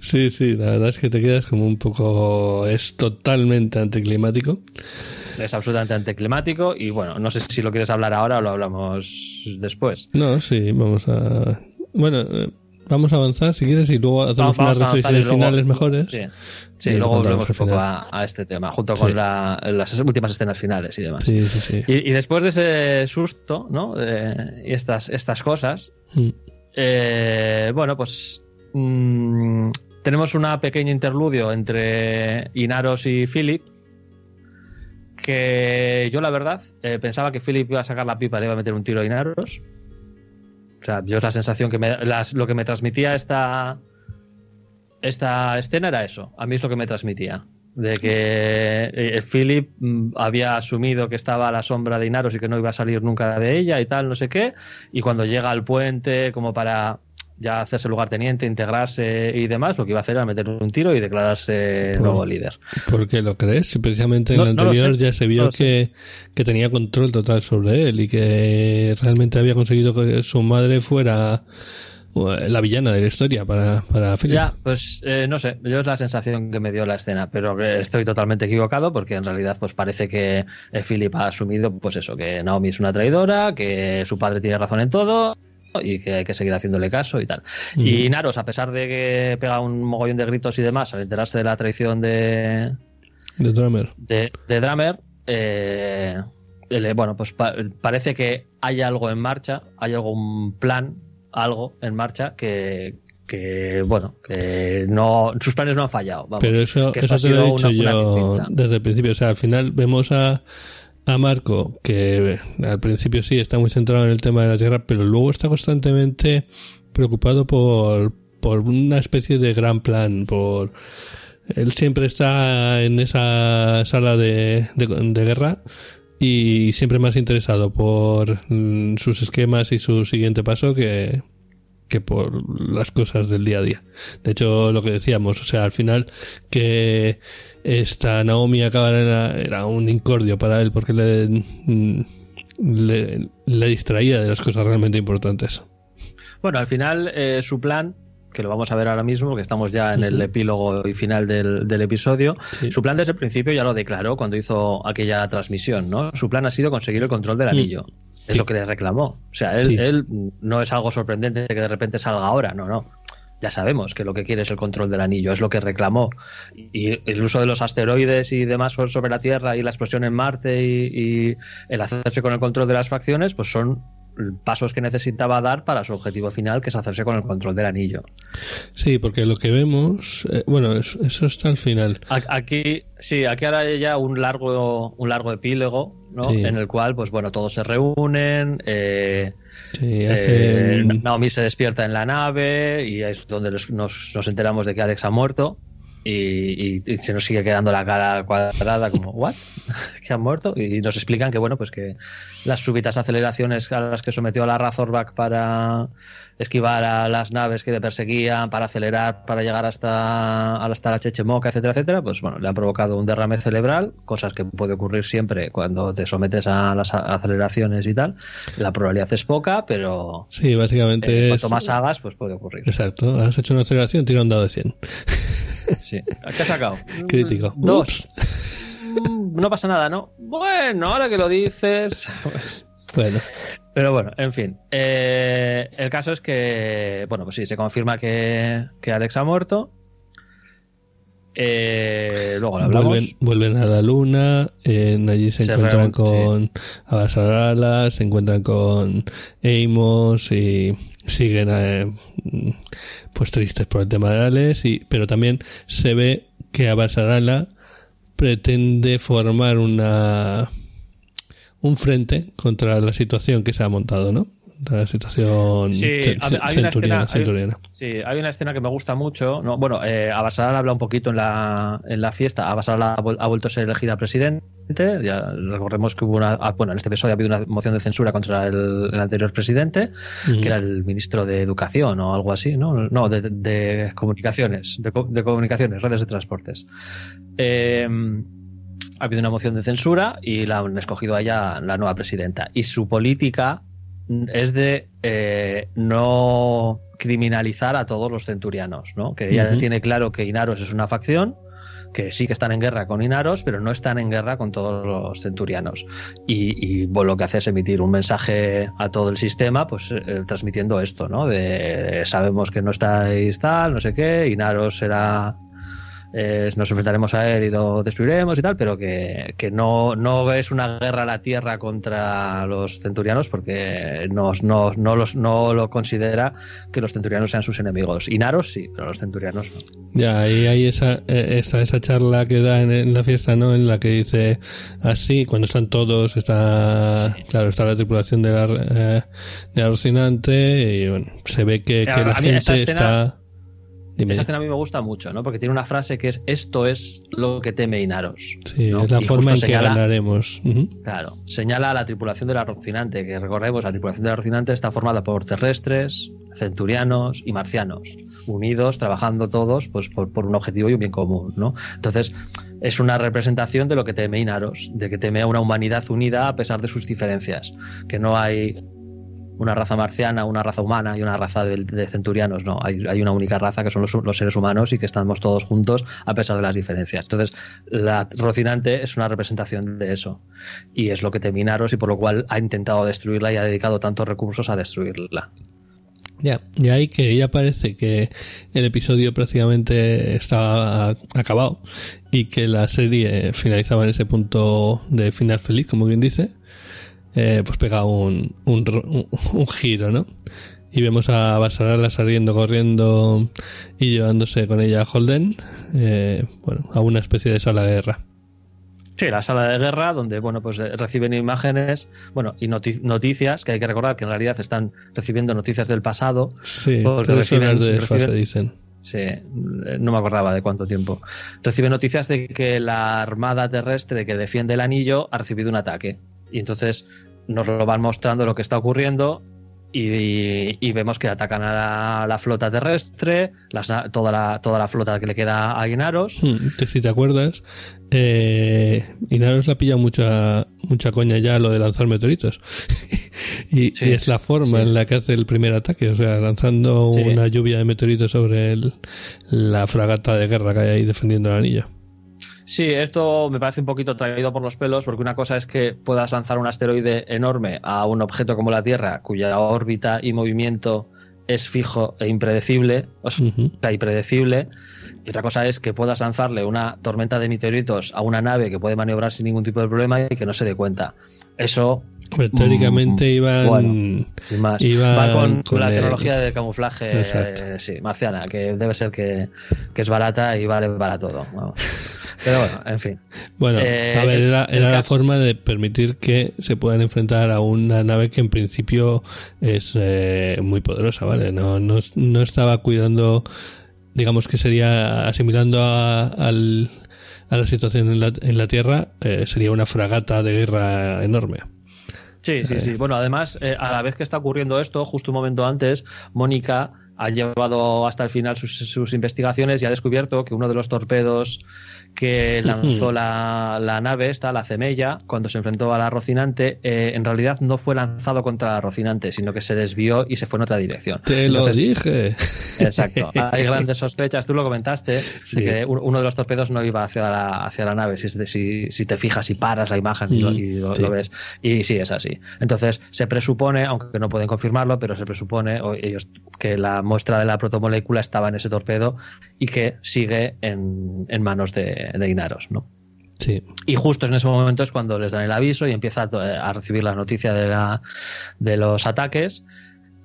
Sí, sí, la verdad es que te quedas como un poco... Es totalmente anticlimático. Es absolutamente anticlimático y bueno, no sé si lo quieres hablar ahora o lo hablamos después. No, sí, vamos a... Bueno, eh, vamos a avanzar si quieres y luego hacemos Vamos- unas reflexiones finales mejores. Sí, sí Y luego volvemos un poco a, a este tema, junto con Sí. la- las últimas escenas finales y demás. Sí, sí, sí. Y, y después de ese susto, ¿no? Y estas, estas cosas, Mm. eh, bueno, pues mm, tenemos una pequeña interludio entre Inaros y Philip. Que yo, la verdad, eh, pensaba que Philip iba a sacar la pipa y le iba a meter un tiro a Inaros. O sea, yo la sensación que me, lo que me transmitía esta, esta escena era eso. A mí es lo que me transmitía. De que eh, Philip mm, había asumido que estaba a la sombra de Inaros y que no iba a salir nunca de ella y tal, no sé qué. Y cuando llega al puente, como para ya hacerse lugarteniente, integrarse y demás, lo que iba a hacer era meter un tiro y declararse Pues- nuevo líder. ¿Por qué lo crees? Precisamente en No- no lo anterior sé, ya se no vio sé. que, que tenía control total sobre él y que realmente había conseguido que su madre fuera eh, la villana de la historia para, para Philip. Ya, pues eh, no sé, yo es la sensación que me dio la escena, pero estoy totalmente equivocado porque en realidad pues parece que eh, Philip ha asumido pues eso, que Naomi es una traidora, que su padre tiene razón en todo y que hay que seguir haciéndole caso y tal. Y Naros, a pesar de que pega un mogollón de gritos y demás al enterarse de la traición de, De Drummer. de, de Drummer, eh, bueno, pues pa- parece que hay algo en marcha, hay algún plan, algo en marcha que, que bueno, que no, sus planes no han fallado. vamos. Pero eso, que eso te ha lo he sido dicho una- yo desde el principio. O sea, al final vemos a, a Marco, que al principio sí está muy centrado en el tema de la guerra, pero luego está constantemente preocupado por, por una especie de gran plan, por... Él siempre está en esa sala de, de, de guerra y siempre más interesado por mm, sus esquemas y su siguiente paso que, que por las cosas del día a día. De hecho, lo que decíamos, o sea, al final que esta Naomi acabara era, era un incordio para él porque le, mm, le, le distraía de las cosas realmente importantes. Bueno, al final eh, su plan, que lo vamos a ver ahora mismo, porque estamos ya en el epílogo y final del, del episodio, Sí. su plan desde el principio ya lo declaró cuando hizo aquella transmisión, ¿no? Su plan ha sido conseguir el control del Mm. anillo. Es lo que le reclamó. O sea, él, Sí. él no es algo sorprendente que de repente salga ahora, no, no. Ya sabemos que lo que quiere es el control del anillo, es lo que reclamó. Y el uso de los asteroides y demás sobre la Tierra y la explosión en Marte y, el hacerse con el control de las facciones, pues son pasos que necesitaba dar para su objetivo final, que es hacerse con el control del anillo. Sí, porque lo que vemos, eh, bueno, eso, está al final. Aquí, sí, aquí ahora hay ya un largo, un largo epílogo, ¿no? En el cual, pues bueno, todos se reúnen. Eh, eh, Naomi se despierta en la nave y es donde nos, nos enteramos de que Alex ha muerto y, se nos sigue quedando la cara cuadrada como ¿what? que han muerto y nos explican que bueno pues que las súbitas aceleraciones a las que sometió a la Razorback para esquivar a las naves que le perseguían para acelerar para llegar hasta hasta la Chechemoca etcétera etcétera pues bueno le han provocado un derrame cerebral cosas que puede ocurrir siempre cuando te sometes a las aceleraciones y tal la probabilidad es poca pero sí básicamente eh, cuanto más hagas pues puede ocurrir exacto has hecho una aceleración tira un dado de 100 Sí. ¿Qué has sacado? Crítico. Dos. No pasa nada, ¿no? Bueno, ahora que lo dices. Pues... Bueno. Pero bueno, en fin. Eh, el caso es que, bueno, pues sí, se confirma que, que Alex ha muerto. Eh, luego lo hablamos. Vuelven, a la luna, allí se, encuentran con sí. se encuentran con Amos y siguen eh, pues tristes por el tema de Alex, y, pero también se ve que Abasarala pretende formar una un frente contra la situación que se ha montado, ¿no? la situación sí, hay una escena, sí, hay una escena que me gusta mucho. ¿no? Bueno, eh, habla un poquito en la, en la fiesta. Abasal ha, vuelto a ser elegida presidente. Ya recordemos que hubo una. Ah, bueno, en este episodio ha habido una moción de censura contra el, anterior presidente, que era el ministro de Educación o algo así, ¿no? No, de, comunicaciones, de, comunicaciones, redes de transportes. Eh, ha habido una moción de censura y la han escogido a ella la nueva presidenta. Y su política es de eh, no criminalizar a todos los centurianos, ¿no? Que ella tiene claro que Inaros es una facción, que sí que están en guerra con Inaros, pero no están en guerra con todos los centurianos. Y, lo que hace es emitir un mensaje a todo el sistema, pues eh, transmitiendo esto, ¿no? De sabemos que no estáis tal, no sé qué, Inaros será eh, nos enfrentaremos a él y lo destruiremos y tal, pero que, no, no es una guerra a la tierra contra los centurianos porque no, no, no, los, no lo considera que los centurianos sean sus enemigos. Inaros sí, pero los centurianos no. Ya, ahí hay esa, eh, esa, esa charla que da en, la fiesta, ¿no? En la que dice así, cuando están todos, está, claro, está la tripulación de la, eh, de Rocinante y bueno, se ve que, la gente está esa escena a mí me gusta mucho, ¿no? Porque tiene una frase que es esto es lo que teme Inaros. Sí, es la forma en que ganaremos. Claro, señala a la tripulación de la Rocinante, que recordemos, la tripulación de la Rocinante está formada por terrestres, centurianos y marcianos, unidos, trabajando todos pues, por, por un objetivo y un bien común, ¿no? Entonces, es una representación de lo que teme Inaros, de que teme a una humanidad unida a pesar de sus diferencias, que no hay una raza marciana, una raza humana y una raza de, centurianos. No, hay, una única raza que son los, seres humanos y que estamos todos juntos a pesar de las diferencias. Entonces, la Rocinante es una representación de eso. Y es lo que Teminaros y por lo cual ha intentado destruirla y ha dedicado tantos recursos a destruirla. Ya, y ahí que ya parece que el episodio prácticamente estaba acabado y que la serie finalizaba en ese punto de final feliz, como quien dice eh, pues pega un, un, un, giro, ¿no? Y vemos a Basarala saliendo, corriendo y llevándose con ella a Holden, eh, bueno, a una especie de sala de guerra. Sí, la sala de guerra, donde bueno, pues eh, reciben imágenes, bueno, y noticias, que hay que recordar que en realidad están recibiendo noticias del pasado. Sí, porque reciben, de reciben, dicen. Sí, no me acordaba de cuánto tiempo. Recibe noticias de que la armada terrestre que defiende el anillo ha recibido un ataque y entonces nos lo van mostrando lo que está ocurriendo y, vemos que atacan a la, flota terrestre, toda, la, toda la flota que le queda a Inaros. Hmm, si te acuerdas, eh, Inaros la pilla mucha, mucha coña ya lo de lanzar meteoritos. y, es la forma en la que hace el primer ataque, o sea, lanzando una lluvia de meteoritos sobre la fragata de guerra que hay ahí defendiendo el anillo. Sí, esto me parece un poquito traído por los pelos, porque una cosa es que puedas lanzar un asteroide enorme a un objeto como la Tierra, cuya órbita y movimiento es fijo e impredecible, o sea, impredecible. Y otra cosa es que puedas lanzarle una tormenta de meteoritos a una nave que puede maniobrar sin ningún tipo de problema y que no se dé cuenta. Eso teóricamente mm, iban, va con, la tecnología de camuflaje eh, sí, marciana, que debe ser que, es barata y vale para todo. Pero bueno, en fin. Bueno, eh, a ver, era, la forma de permitir que se puedan enfrentar a una nave que en principio es eh, muy poderosa, ¿vale? No, no, no estaba cuidando, digamos que sería asimilando a, al, a la situación en la, en la Tierra, sería una fragata de guerra enorme. Sí, sí, sí. Bueno, además, eh, a la vez que está ocurriendo esto, justo un momento antes, Mónica ha llevado hasta el final sus, sus, investigaciones y ha descubierto que uno de los torpedos que lanzó la, la, nave, esta, la Cemella, cuando se enfrentó a la Rocinante, eh, en realidad no fue lanzado contra la Rocinante, sino que se desvió y se fue en otra dirección. Te lo dije. Exacto. Hay grandes sospechas, tú lo comentaste, de que uno de los torpedos no iba hacia la, hacia la nave, si, si, si te fijas y paras la imagen y, lo, ves. Y sí, es así. Entonces, se presupone, aunque no pueden confirmarlo, pero se presupone ellos que la muestra de la protomolécula estaba en ese torpedo y que sigue en, en manos de, de, Inaros, ¿no? Sí. Y justo en ese momento es cuando les dan el aviso y empieza a, recibir la noticia de, la, de los ataques.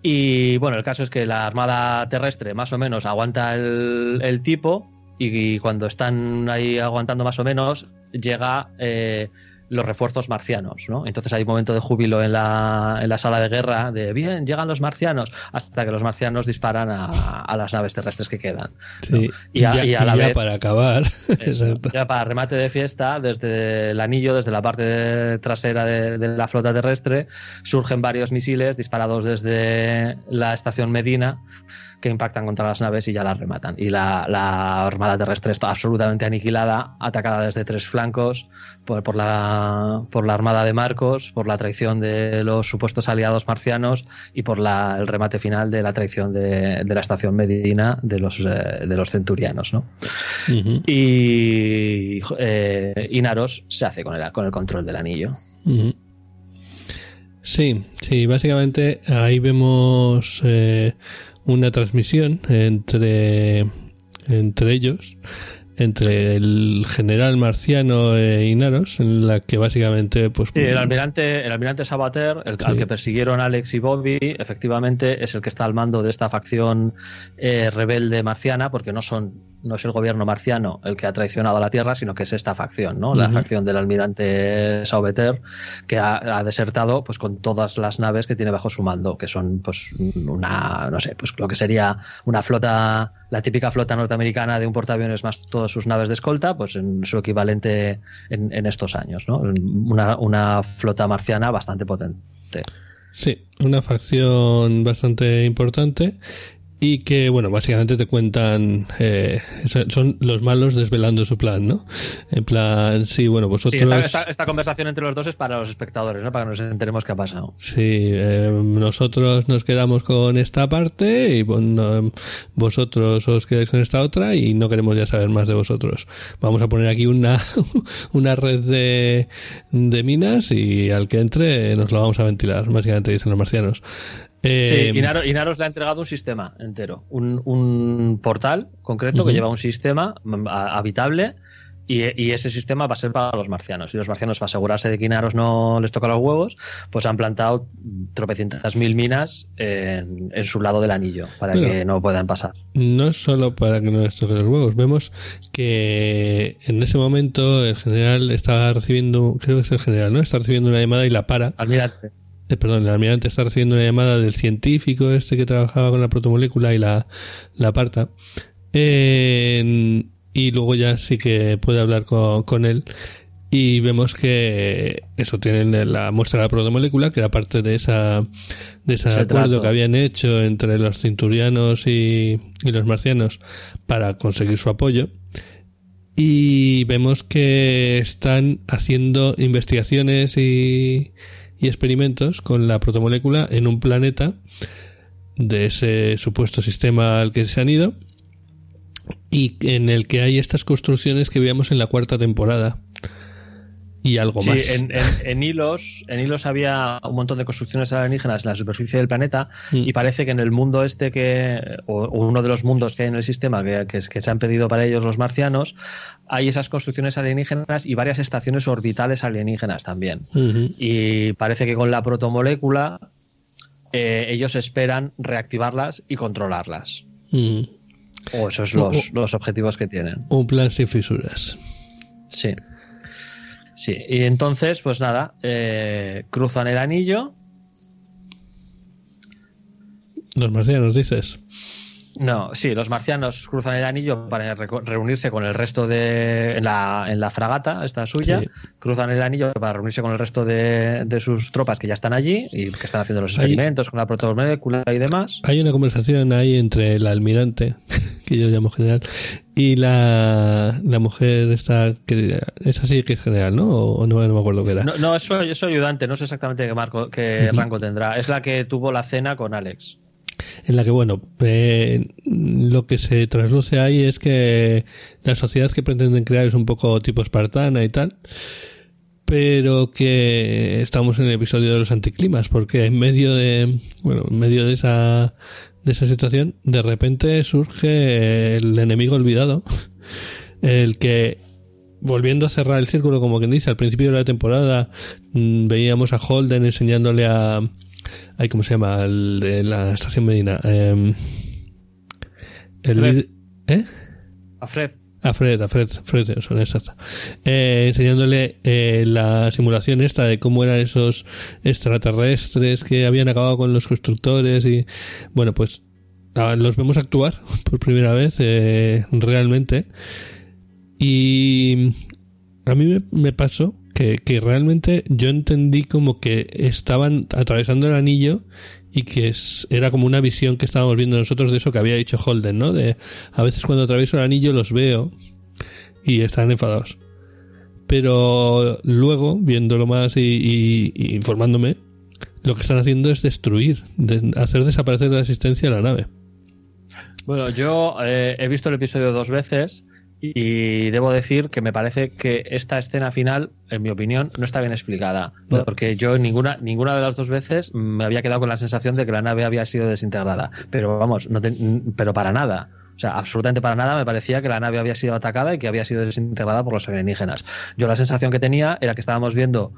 Y bueno, el caso es que la Armada Terrestre más o menos aguanta el, tipo y, cuando están ahí aguantando más o menos llega eh, los refuerzos marcianos, ¿no? Entonces hay un momento de júbilo en la, en la sala de guerra de bien, llegan los marcianos, hasta que los marcianos disparan a, las naves terrestres que quedan. Y, a, la vez, para acabar, ya para remate de fiesta, desde el anillo, desde la parte trasera de, de, la flota terrestre, surgen varios misiles disparados desde la estación Medina que impactan contra las naves y ya las rematan. Y la, armada terrestre está absolutamente aniquilada, atacada desde tres flancos por, la, por la armada de Marcos, por la traición de los supuestos aliados marcianos y por la, el remate final de la traición de, la estación Medina de los, eh, de los centurianos. ¿no? Y eh, Inaros se hace con el, con el control del anillo. Sí, sí, básicamente ahí vemos eh, una transmisión entre, entre ellos, entre el general marciano e Inaros, en la que básicamente pues el almirante el almirante Sabater, el al que persiguieron Alex y Bobby, efectivamente es el que está al mando de esta facción eh, rebelde marciana, porque no son no es el gobierno marciano el que ha traicionado a la Tierra, sino que es esta facción, ¿no? La facción del almirante Saubeter, que ha, desertado pues con todas las naves que tiene bajo su mando, que son pues una, no sé, pues lo que sería una flota, la típica flota norteamericana de un portaaviones más todas sus naves de escolta, pues en su equivalente en, estos años, ¿no? Una, una flota marciana bastante potente. Sí, una facción bastante importante y que, bueno, básicamente te cuentan, eh, son los malos desvelando su plan, ¿no? En plan, sí, bueno, vosotros... Sí, esta, conversación entre los dos es para los espectadores, ¿no? Para que nos enteremos qué ha pasado. Sí, eh, nosotros nos quedamos con esta parte y bueno, vosotros os quedáis con esta otra y no queremos ya saber más de vosotros. Vamos a poner aquí una, una red de, de minas y al que entre nos lo vamos a ventilar, básicamente dicen los marcianos. Eh, sí, Inaros, le ha entregado un sistema entero, un, portal concreto que lleva un sistema habitable y, ese sistema va a ser para los marcianos. Y los marcianos, para asegurarse de que Inaros no les toca los huevos, pues han plantado tropecientas mil minas en, su lado del anillo para que no puedan pasar. No solo para que no les toque los huevos. Vemos que en ese momento el general está recibiendo, creo que es el general, ¿no? Está recibiendo una llamada y la para. Almirante. Eh, perdón, el almirante está recibiendo una llamada del científico este que trabajaba con la protomolécula y la, la aparta. y luego ya sí que puede hablar con, él. Y vemos que eso tienen la muestra de la protomolécula, que era parte de esa de ese, acuerdo que habían hecho entre los cinturianos y, y los marcianos para conseguir su apoyo y vemos que están haciendo investigaciones y, y experimentos con la protomolécula en un planeta de ese supuesto sistema al que se han ido y en el que hay estas construcciones que veíamos en la cuarta temporada. Y algo Sí, más. en, en- en hilos, en hilos había un montón de construcciones alienígenas en la superficie del planeta Mm. y parece que en el mundo este que, o, o uno de los mundos que hay en el sistema que, que, que se han pedido para ellos los marcianos, hay esas construcciones alienígenas y varias estaciones orbitales alienígenas también. Y parece que con la protomolécula eh, ellos esperan reactivarlas y controlarlas. O esos O- los, los objetivos que tienen. Un plan sin fisuras. Sí. Sí, y entonces, pues nada, eh, cruzan el anillo. Los marcianos, dices. No, sí, los marcianos cruzan el anillo para reunirse con el resto de. en la, en la fragata, esta suya. Sí. Cruzan el anillo para reunirse con el resto de, de sus tropas que ya están allí y que están haciendo los experimentos con la protomolécula y demás. Hay una conversación ahí entre el almirante, que yo llamo general, y la, la mujer esta, que es así que es general, ¿no? O no, no me acuerdo qué era. No, no es, su, es su ayudante, no sé exactamente qué, marco, qué rango tendrá. Es la que tuvo la cena con Alex. En la que, bueno, eh, lo que se trasluce ahí es que la sociedad que pretenden crear es un poco tipo espartana y tal, pero que estamos en el episodio de los anticlimas, porque en medio de, bueno, en medio de esa, de esa situación, de repente surge el enemigo olvidado, el que volviendo a cerrar el círculo, como quien dice, al principio de la temporada mm, veíamos a Holden enseñándole a. Ay, ¿Cómo se llama? El de la estación Medina. Em, el Fred. ¿Eh? A Fred. A Fred, a Fred, Fred, exacto. Eh, enseñándole eh, la simulación esta de cómo eran esos extraterrestres que habían acabado con los constructores y bueno, pues los vemos actuar por primera vez eh, realmente y a mí me, me pasó que, realmente yo entendí como que estaban atravesando el anillo y que es- era como una visión que estábamos viendo nosotros de eso que había dicho Holden, ¿no? De a veces cuando atravieso el anillo los veo y están enfadados. Pero luego, viéndolo más y, informándome, lo que están haciendo es destruir, de- hacer desaparecer la existencia de la nave. Bueno, yo eh, he visto el episodio dos veces y debo decir que me parece que esta escena final, en mi opinión, no está bien explicada. No. Porque yo ninguna, ninguna de las dos veces me había quedado con la sensación de que la nave había sido desintegrada. Pero vamos, no te- pero para nada. O sea, absolutamente para nada me parecía que la nave había sido atacada y que había sido desintegrada por los alienígenas. Yo la sensación que tenía era que estábamos viendo,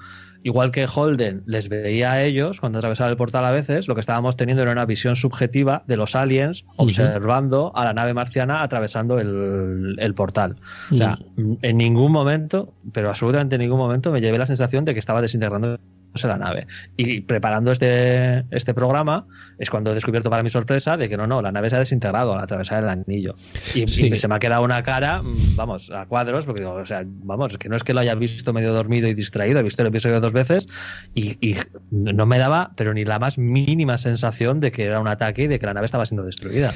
igual que Holden les veía a ellos cuando atravesaba el portal a veces, lo que estábamos teniendo era una visión subjetiva de los aliens observando a la nave marciana atravesando el, el portal. O sea, en ningún momento, pero absolutamente en ningún momento me llevé la sensación de que estaba desintegrando la nave. Y preparando este, este programa es cuando he descubierto para mi sorpresa de que no, no, la nave se ha desintegrado al atravesar el anillo. Y, Sí. y se me ha quedado una cara, vamos, a cuadros, porque digo, o sea, vamos, es que no es que lo haya visto medio dormido y distraído, he visto el episodio dos veces y, y no me daba, pero ni la más mínima sensación de que era un ataque y de que la nave estaba siendo destruida.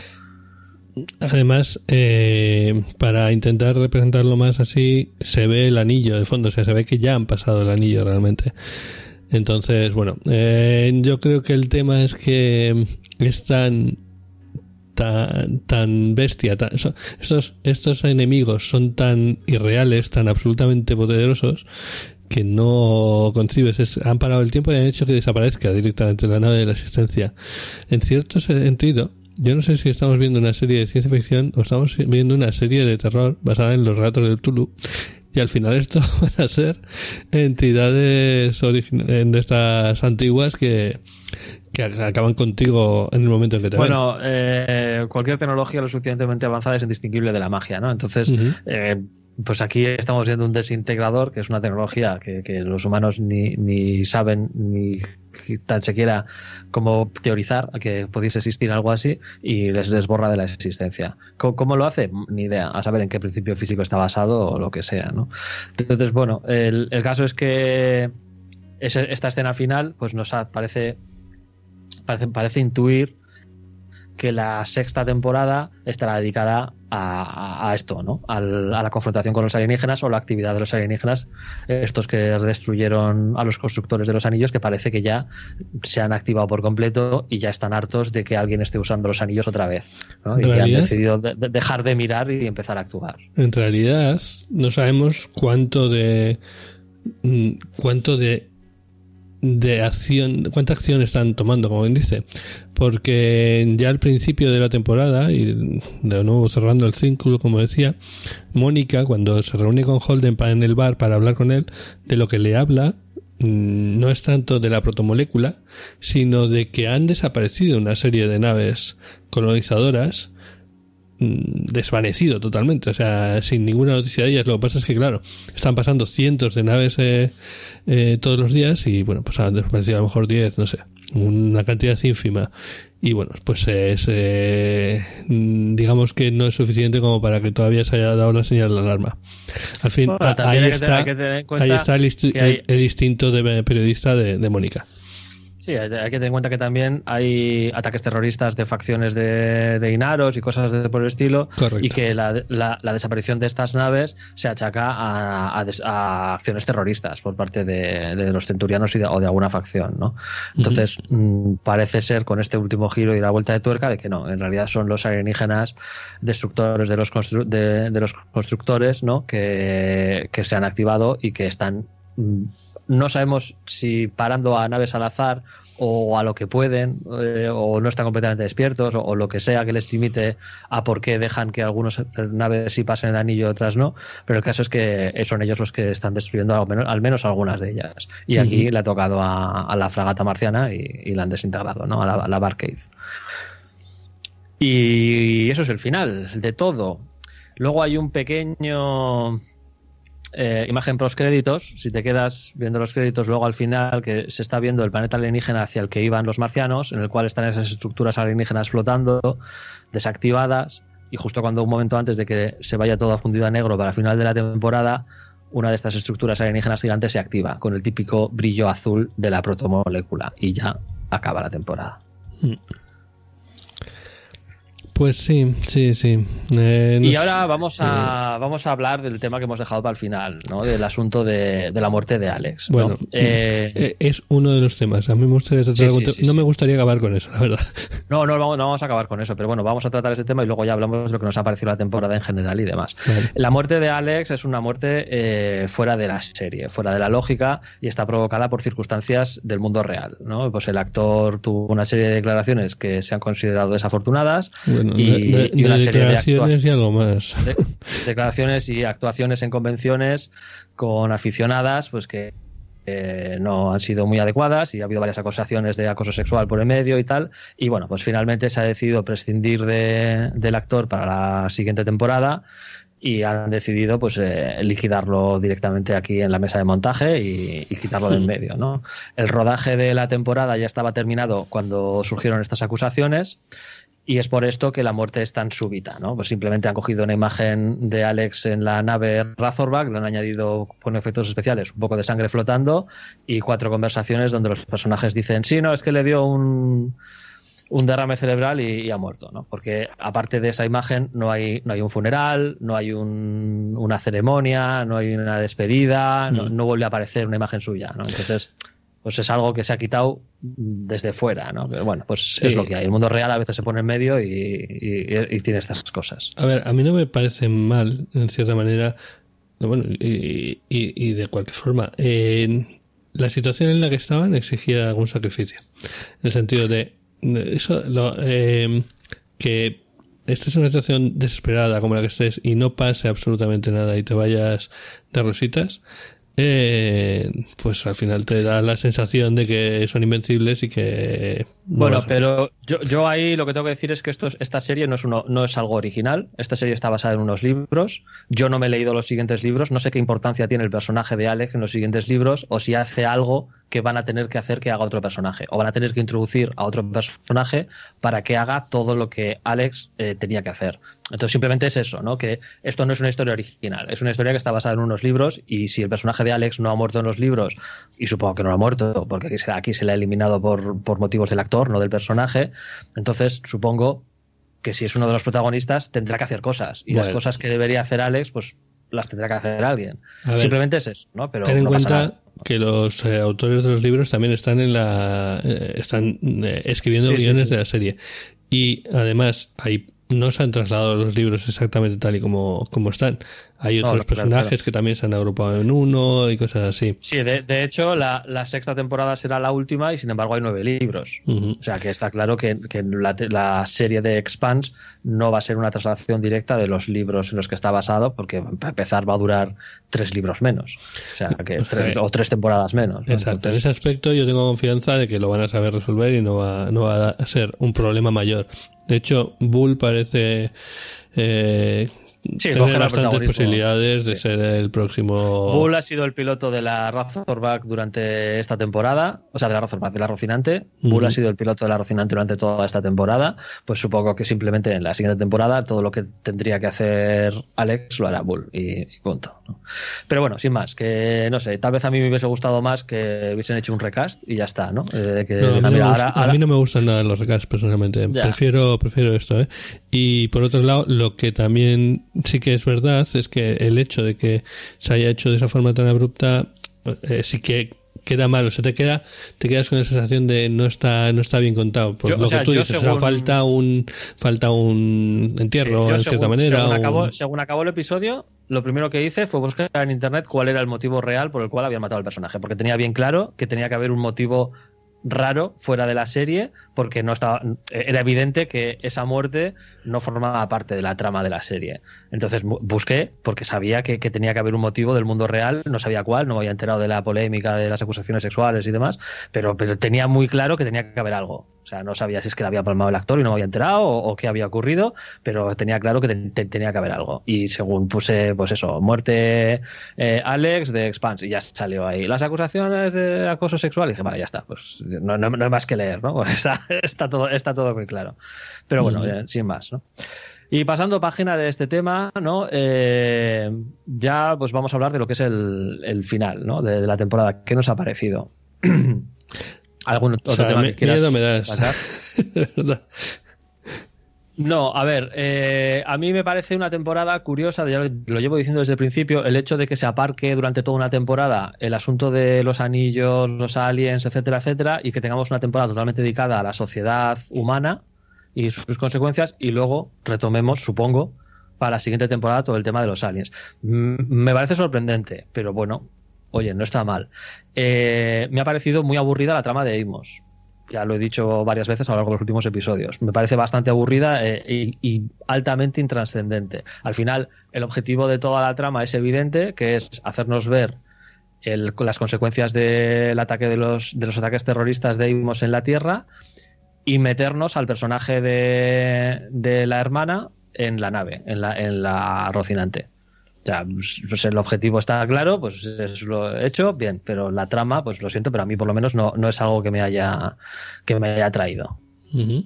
Además, eh, para intentar representarlo más así, se ve el anillo de fondo, o sea, se ve que ya han pasado el anillo realmente. Entonces, bueno, eh, yo creo que el tema es que es tan tan, bestia, tan- so- estos, estos enemigos son tan irreales, tan absolutamente poderosos, que no concibes, es- han parado el tiempo y han hecho que desaparezca directamente la nave de la existencia. En cierto sentido, yo no sé si estamos viendo una serie de ciencia ficción o estamos viendo una serie de terror basada en los relatos del Tulu. Y al final esto van a ser entidades de estas antiguas que, que ac- acaban contigo en el momento en que te. Bueno, eh, cualquier tecnología lo suficientemente avanzada es indistinguible de la magia, ¿no? Entonces, eh, pues aquí estamos viendo un desintegrador, que es una tecnología que, que los humanos ni, ni saben ni tan siquiera cómo teorizar que pudiese existir algo así y les desborra de la existencia. ¿Cómo, lo hace? Ni idea, a saber en qué principio físico está basado o lo que sea. Entonces, bueno, el, el caso es que ese- esta escena final pues nos parece, parece, parece intuir que la sexta temporada estará dedicada a, esto, ¿no? Al- a la confrontación con los alienígenas o la actividad de los alienígenas, estos que destruyeron a los constructores de los anillos, que parece que ya se han activado por completo y ya están hartos de que alguien esté usando los anillos otra vez. ¿no? Y ¿En han decidido de- de- dejar de mirar y empezar a actuar. En realidad, no sabemos cuánto de mm, cuánto de de acción, cuánta acción están tomando, como bien dice. Porque ya al principio de la temporada, y de nuevo cerrando el círculo, como decía, Mónica, cuando se reúne con Holden en el bar para hablar con él, de lo que le habla, mm, no es tanto de la protomolécula, sino de que han desaparecido una serie de naves colonizadoras desvanecido totalmente, o sea, sin ninguna noticia de ellas. Lo que pasa es que, claro, están pasando cientos de naves eh, eh, todos los días y, bueno, pues han desaparecido a lo mejor 10, no sé, una cantidad ínfima. Y bueno, pues es, eh, mm, digamos que no es suficiente como para que todavía se haya dado la señal de alarma. Al fin, ahí, está, ahí está el, instinto de periodista de Mónica. Sí, hay que tener en cuenta que también hay ataques terroristas de facciones de, de Inaros y cosas de, por el estilo, y que la, la, desaparición de estas naves se achaca a, a, acciones terroristas por parte de, de los centurianos y o de alguna facción, ¿no? Entonces, mm, parece ser con este último giro y la vuelta de tuerca de que no, en realidad son los alienígenas destructores de los, de, los constructores, ¿no? Que, que se han activado y que están mm, no sabemos si parando a naves al azar o a lo que pueden, eh, o no están completamente despiertos, o, lo que sea que les limite a por qué dejan que algunas naves sí pasen el anillo y otras no. Pero el caso es que son ellos los que están destruyendo al menos, al menos algunas de ellas. Y aquí le ha tocado a, la fragata marciana y, la han desintegrado, ¿no? A la, a la Barcade. Y eso es el final de todo. Luego hay un pequeño eh, imagen los créditos, si te quedas viendo los créditos, luego al final que se está viendo el planeta alienígena hacia el que iban los marcianos, en el cual están esas estructuras alienígenas flotando, desactivadas, y justo cuando un momento antes de que se vaya todo fundido a negro para el final de la temporada, una de estas estructuras alienígenas gigantes se activa con el típico brillo azul de la protomolécula y ya acaba la temporada. Mm. Pues sí, sí, sí. Eh, y ahora vamos a, vamos a hablar del tema que hemos dejado para el final, ¿no? Del asunto de, la muerte de Alex. Bueno, eh, eh, es uno de los temas. A mí me gustaría No me gustaría acabar con eso, la verdad. No, no, no, vamos a acabar con eso, pero bueno, vamos a tratar ese tema y luego ya hablamos de lo que nos ha parecido la temporada en general y demás. La muerte de Alex es una muerte fuera de la serie, fuera de la lógica y está provocada por circunstancias del mundo real, ¿no? Pues el actor tuvo una serie de declaraciones que se han considerado desafortunadas y, una serie de declaraciones y algo más. declaraciones y actuaciones en convenciones con aficionadas, pues que no han sido muy adecuadas y ha habido varias acusaciones de acoso sexual por el medio y tal. Y bueno, pues finalmente se ha decidido prescindir de, del actor para la siguiente temporada y han decidido pues eh, liquidarlo directamente aquí en la mesa de montaje y, y quitarlo del medio. ¿no? El rodaje de la temporada ya estaba terminado cuando surgieron estas acusaciones y es por esto que la muerte es tan súbita, ¿no? Pues simplemente han cogido una imagen de Alex en la nave Razorback, le han añadido con efectos especiales un poco de sangre flotando y cuatro conversaciones donde los personajes dicen, sí, no, es que le dio un, un derrame cerebral y, ha muerto, ¿no? Porque aparte de esa imagen no hay, no hay un funeral, no hay un, una ceremonia, no hay una despedida, no, mm. no vuelve a aparecer una imagen suya, ¿no? Entonces pues es algo que se ha quitado desde fuera, ¿no? Pero bueno, pues es lo que hay. El mundo real a veces se pone en medio y, tiene estas cosas. A ver, a mí no me parece mal, en cierta manera, bueno, y, de cualquier forma, la situación en la que estaban exigía algún sacrificio. En el sentido de, eso, eh, que esta es una situación desesperada como la que estés y no pase absolutamente nada y te vayas de rositas, eh, pues al final te da la sensación de que son invencibles y que... Bueno, pero yo, yo, ahí lo que tengo que decir es que esto, esta serie no es, uno, no es algo original. Esta serie está basada en unos libros. Yo no me he leído los siguientes libros. No sé qué importancia tiene el personaje de Alex en los siguientes libros o si hace algo que van a tener que hacer que haga otro personaje. O van a tener que introducir a otro personaje para que haga todo lo que Alex eh, tenía que hacer. Entonces simplemente es eso, ¿no? Que esto no es una historia original, es una historia que está basada en unos libros y si el personaje de Alex no ha muerto en los libros, y supongo que no ha muerto, porque aquí se, aquí se le ha eliminado por, por motivos del actor, no del personaje, entonces supongo que si es uno de los protagonistas tendrá que hacer cosas y las cosas que debería hacer Alex, pues las tendrá que hacer alguien. Simplemente es eso, ¿no? Pero ten en cuenta que los eh, autores de los libros también están en la eh, están eh, escribiendo guiones de la serie y además hay no se han trasladado los libros exactamente tal y como, como están. Hay No, otros personajes claro. que también se han agrupado en uno y cosas así. Sí, de, de hecho, la, la sexta temporada será la última y sin embargo hay nueve libros. O sea que está claro que, que la, la serie de Expanse no va a ser una traslación directa de los libros en los que está basado, porque para empezar va a durar tres libros menos. O sea que O sea, tres- o tres temporadas menos. ¿no? Exacto. en ese aspecto yo tengo confianza de que lo van a saber resolver y no va, no va a ser un problema mayor. De hecho, Bull parece eh, Sí, el bastantes posibilidades de Sí. ser el próximo. Bull ha sido el piloto de la Razorback durante esta temporada, o sea, de la Razorback, de la Rocinante. Bull ha sido el piloto de la Rocinante durante toda esta temporada. Pues supongo que simplemente en la siguiente temporada todo lo que tendría que hacer Alex lo hará Bull y, y punto. ¿No? Pero bueno, sin más, que no sé, tal vez a mí me hubiese gustado más que hubiesen hecho un recast y ya está, ¿no? Eh, que No, a, mí no me mira, gusta- ahora- a ahora- mí no me gustan nada los recasts personalmente. Ya. Prefiero, prefiero esto. ¿eh? Y por otro lado, lo que también sí que es verdad es que el hecho de que se haya hecho de esa forma tan abrupta eh, sí que queda mal. O sea, te, queda, te quedas con la sensación de no está, no está bien contado. Por Yo- o lo sea, que tú dices. O sea, falta un, falta un entierro Sí, en cierta manera. Según un- acabó, según acabó el episodio, lo primero que hice fue buscar en internet cuál era el motivo real por el cual habían matado al personaje, porque tenía bien claro que tenía que haber un motivo raro fuera de la serie, porque no estaba, era evidente que esa muerte no formaba parte de la trama de la serie. Entonces bu- busqué, porque sabía que, que tenía que haber un motivo del mundo real, no sabía cuál, no me había enterado de la polémica de las acusaciones sexuales y demás, pero, pero tenía muy claro que tenía que haber algo. O sea, no sabía si es que le había palmado el actor y no me había enterado o, qué había ocurrido, pero tenía claro que te- te- tenía que haber algo. Y según puse, pues eso, muerte eh, Alex de Expanse, y ya salió ahí. Las acusaciones de acoso sexual, y dije, vale, ya está, pues no, no, no hay más que leer, ¿no? Pues está, está, todo, está todo muy claro. Pero bueno, eh, sin más, ¿no? Y pasando página de este tema, ¿no? Eh, ya pues vamos a hablar de lo que es el, el final, ¿no? De, de la temporada. ¿Qué nos ha parecido? ¿Algún otro O sea, tema me- que quieras miedo me das. De verdad. No, a ver, eh, a mí me parece una temporada curiosa, ya lo, llevo diciendo desde el principio, el hecho de que se aparque durante toda una temporada el asunto de los anillos, los aliens, etcétera, etcétera, y que tengamos una temporada totalmente dedicada a la sociedad humana y sus consecuencias, y luego retomemos, supongo, para la siguiente temporada todo el tema de los aliens. Mm, me parece sorprendente, pero bueno, oye, no está mal. Eh, me ha parecido muy aburrida la trama de Amos ya lo he dicho varias veces a lo largo de los últimos episodios. Me parece bastante aburrida eh, y, altamente intrascendente. Al final, el objetivo de toda la trama es evidente, que es hacernos ver las consecuencias del ataque de los, de los ataques terroristas de Imos en la Tierra y meternos al personaje de, de la hermana en la nave, en la, en la Rocinante. O sea, pues, pues el objetivo está claro, pues es lo hecho, bien, pero la trama, pues lo siento, pero a mí por lo menos no, no es algo que me haya que me haya atraído. Ujú.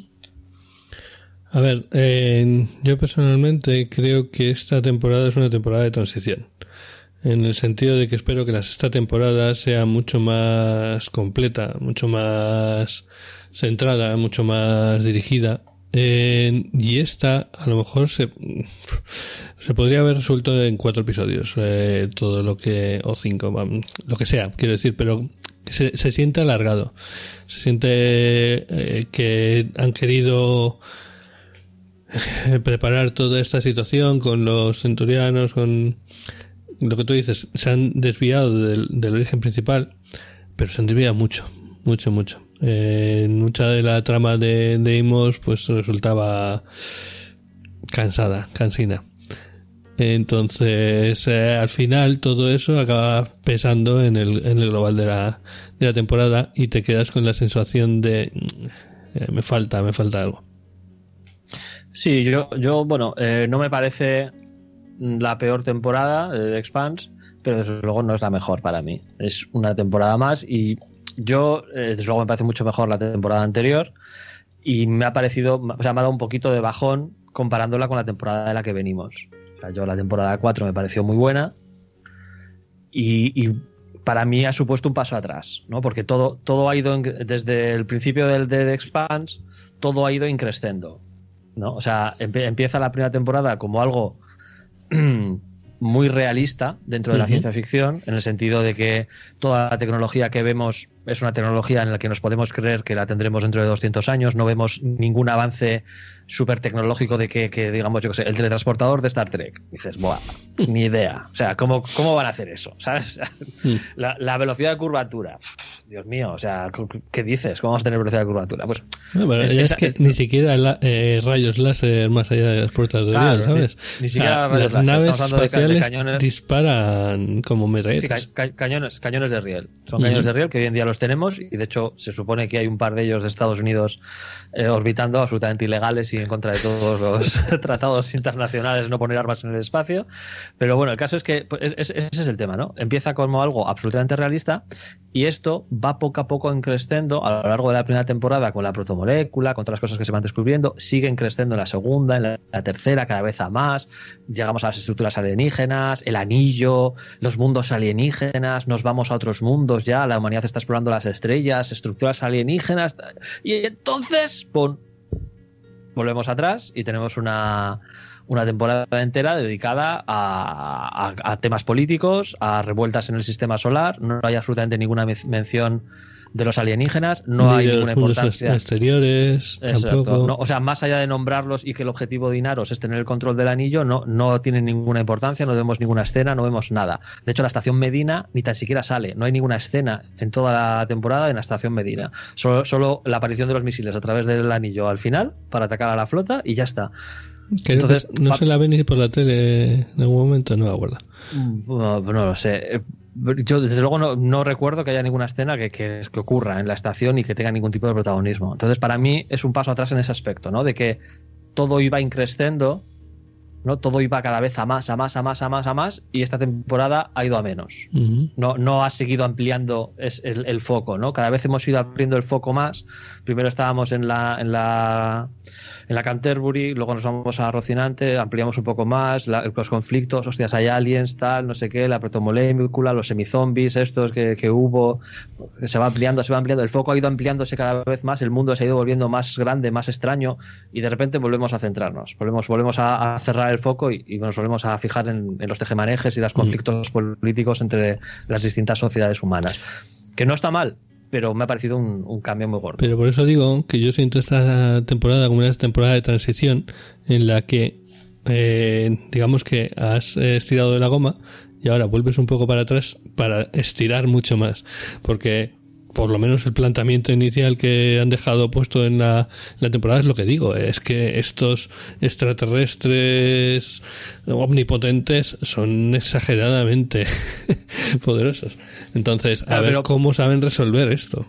A ver, eh, yo personalmente creo que esta temporada es una temporada de transición. En el sentido de que espero que la sexta temporada sea mucho más completa, mucho más centrada, mucho más dirigida. Eh, y esta, a lo mejor, se, se podría haber resuelto en cuatro episodios, eh, todo lo que, o cinco, lo que sea, quiero decir, pero se, se siente alargado. Se siente eh, que han querido eh, preparar toda esta situación con los centurianos, con lo que tú dices, se han desviado del, del origen principal, pero se han desviado mucho, mucho, mucho. Eh, mucha de la trama de, de pues resultaba cansada, cansina. Entonces, eh, al final todo eso acaba pesando en el, en el global de la, de la temporada y te quedas con la sensación de eh, me falta, me falta algo. Sí, yo, yo bueno, eh, no me parece la peor temporada de The Expanse, pero desde luego no es la mejor para mí. Es una temporada más y yo, eh, desde luego, me parece mucho mejor la temporada anterior y me ha parecido, o sea, me ha dado un poquito de bajón comparándola con la temporada de la que venimos. O sea, yo la temporada 4 me pareció muy buena y, y para mí ha supuesto un paso atrás, ¿no? Porque todo, todo ha ido en- desde el principio del de The Expanse, todo ha ido increciendo. ¿no? O sea, empie- empieza la primera temporada como algo muy realista dentro de la ciencia ficción, en el sentido de que toda la tecnología que vemos es una tecnología en la que nos podemos creer que la tendremos dentro de 200 años, no vemos ningún avance súper tecnológico de que, que, digamos, yo que sé, el teletransportador de Star Trek. dices, buah, ni idea. O sea, ¿cómo, cómo van a hacer eso? ¿Sabes? Mm. La, la, velocidad de curvatura. Dios mío, o sea, ¿qué dices? ¿Cómo vamos a tener velocidad de curvatura? Pues. es, que ni siquiera eh, rayos láser más allá de las puertas de claro, ¿sabes? Ni, siquiera rayos las naves espaciales cañones, disparan como metralletas. cañones, cañones de riel. Son cañones de riel que hoy en día los tenemos y de hecho se supone que hay un par de ellos de Estados Unidos eh, orbitando absolutamente ilegales y en contra de todos los tratados internacionales no poner armas en el espacio. Pero bueno, el caso es que pues, ese es el tema, ¿no? Empieza como algo absolutamente realista y esto va poco a poco creciendo a lo largo de la primera temporada con la protomolécula, con todas las cosas que se van descubriendo, siguen creciendo en la segunda, en la, tercera, cada vez a más. Llegamos a las estructuras alienígenas, el anillo, los mundos alienígenas, nos vamos a otros mundos ya, la humanidad está explorando las estrellas, estructuras alienígenas. Y entonces, pon, volvemos atrás y tenemos una, una temporada entera dedicada a, temas políticos, a revueltas en el sistema solar. No hay absolutamente ninguna mención de los alienígenas, no hay ninguna importancia. Exteriores, o sea, más allá de nombrarlos y que el objetivo de Inaros es tener el control del anillo, no, no tienen ninguna importancia, no vemos ninguna escena, no vemos nada. De hecho, la estación Medina ni tan siquiera sale, no hay ninguna escena en toda la temporada en la estación Medina. Solo, solo la aparición de los misiles a través del anillo al final para atacar a la flota y ya está. Entonces, no se la ve ni por la tele en algún momento, no me acuerdo. Mm, no, no lo sé yo desde luego no, recuerdo que haya ninguna escena que, que, ocurra en la estación y que tenga ningún tipo de protagonismo. Entonces, para mí es un paso atrás en ese aspecto, ¿no? De que todo iba increciendo, ¿no? Todo iba cada vez a más, a más, a más, a más, a más, y esta temporada ha ido a menos. no, no ha seguido ampliando el, el, foco, ¿no? Cada vez hemos ido abriendo el foco más. Primero estábamos en la, en la en la Canterbury, luego nos vamos a Rocinante, ampliamos un poco más, los conflictos, hostias, hay aliens, tal, no sé qué, la protomolécula, los semizombies, estos que, que hubo, se va ampliando, se va ampliando, el foco ha ido ampliándose cada vez más, el mundo se ha ido volviendo más grande, más extraño, y de repente volvemos a centrarnos, volvemos, volvemos a, cerrar el foco y, nos volvemos a fijar en, los tejemanejes y los conflictos políticos entre las distintas sociedades humanas. Que no está mal, pero me ha parecido un, cambio muy gordo. Pero por eso digo que yo siento esta temporada como una temporada de transición en la que, eh, digamos que has estirado de la goma y ahora vuelves un poco para atrás para estirar mucho más. Porque por lo menos el planteamiento inicial que han dejado puesto en la, temporada es lo que digo, es que estos extraterrestres omnipotentes son exageradamente poderosos. Entonces, a ver cómo saben resolver esto.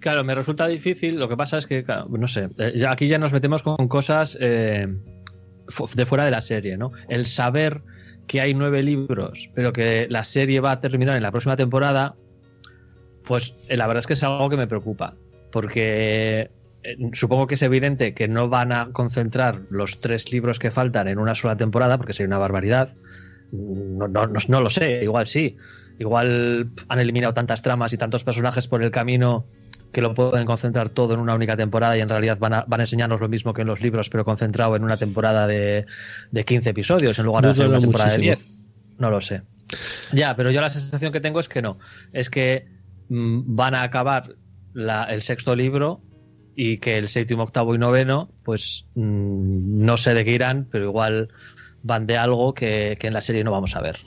Claro, me resulta difícil. Lo que pasa es que, no sé, eh, aquí ya nos metemos con cosas eh, de fuera de la serie, ¿no? El saber que hay nueve libros, pero que la serie va a terminar en la próxima temporada, pues eh, la verdad es que es algo que me preocupa, porque eh, supongo que es evidente que no van a concentrar los tres libros que faltan en una sola temporada, porque sería una barbaridad. No, no, no, lo sé, igual sí. Igual han eliminado tantas tramas y tantos personajes por el camino que lo pueden concentrar todo en una única temporada y en realidad van a, van a enseñarnos lo mismo que en los libros, pero concentrado en una temporada de, de 15 episodios en lugar de hacer una temporada de 10. No lo sé. Ya, pero yo la sensación que tengo es que no. Es que van a acabar el sexto libro y que el séptimo, octavo y noveno, pues mm, no sé de qué irán, pero igual van de algo que, en la serie no vamos a ver.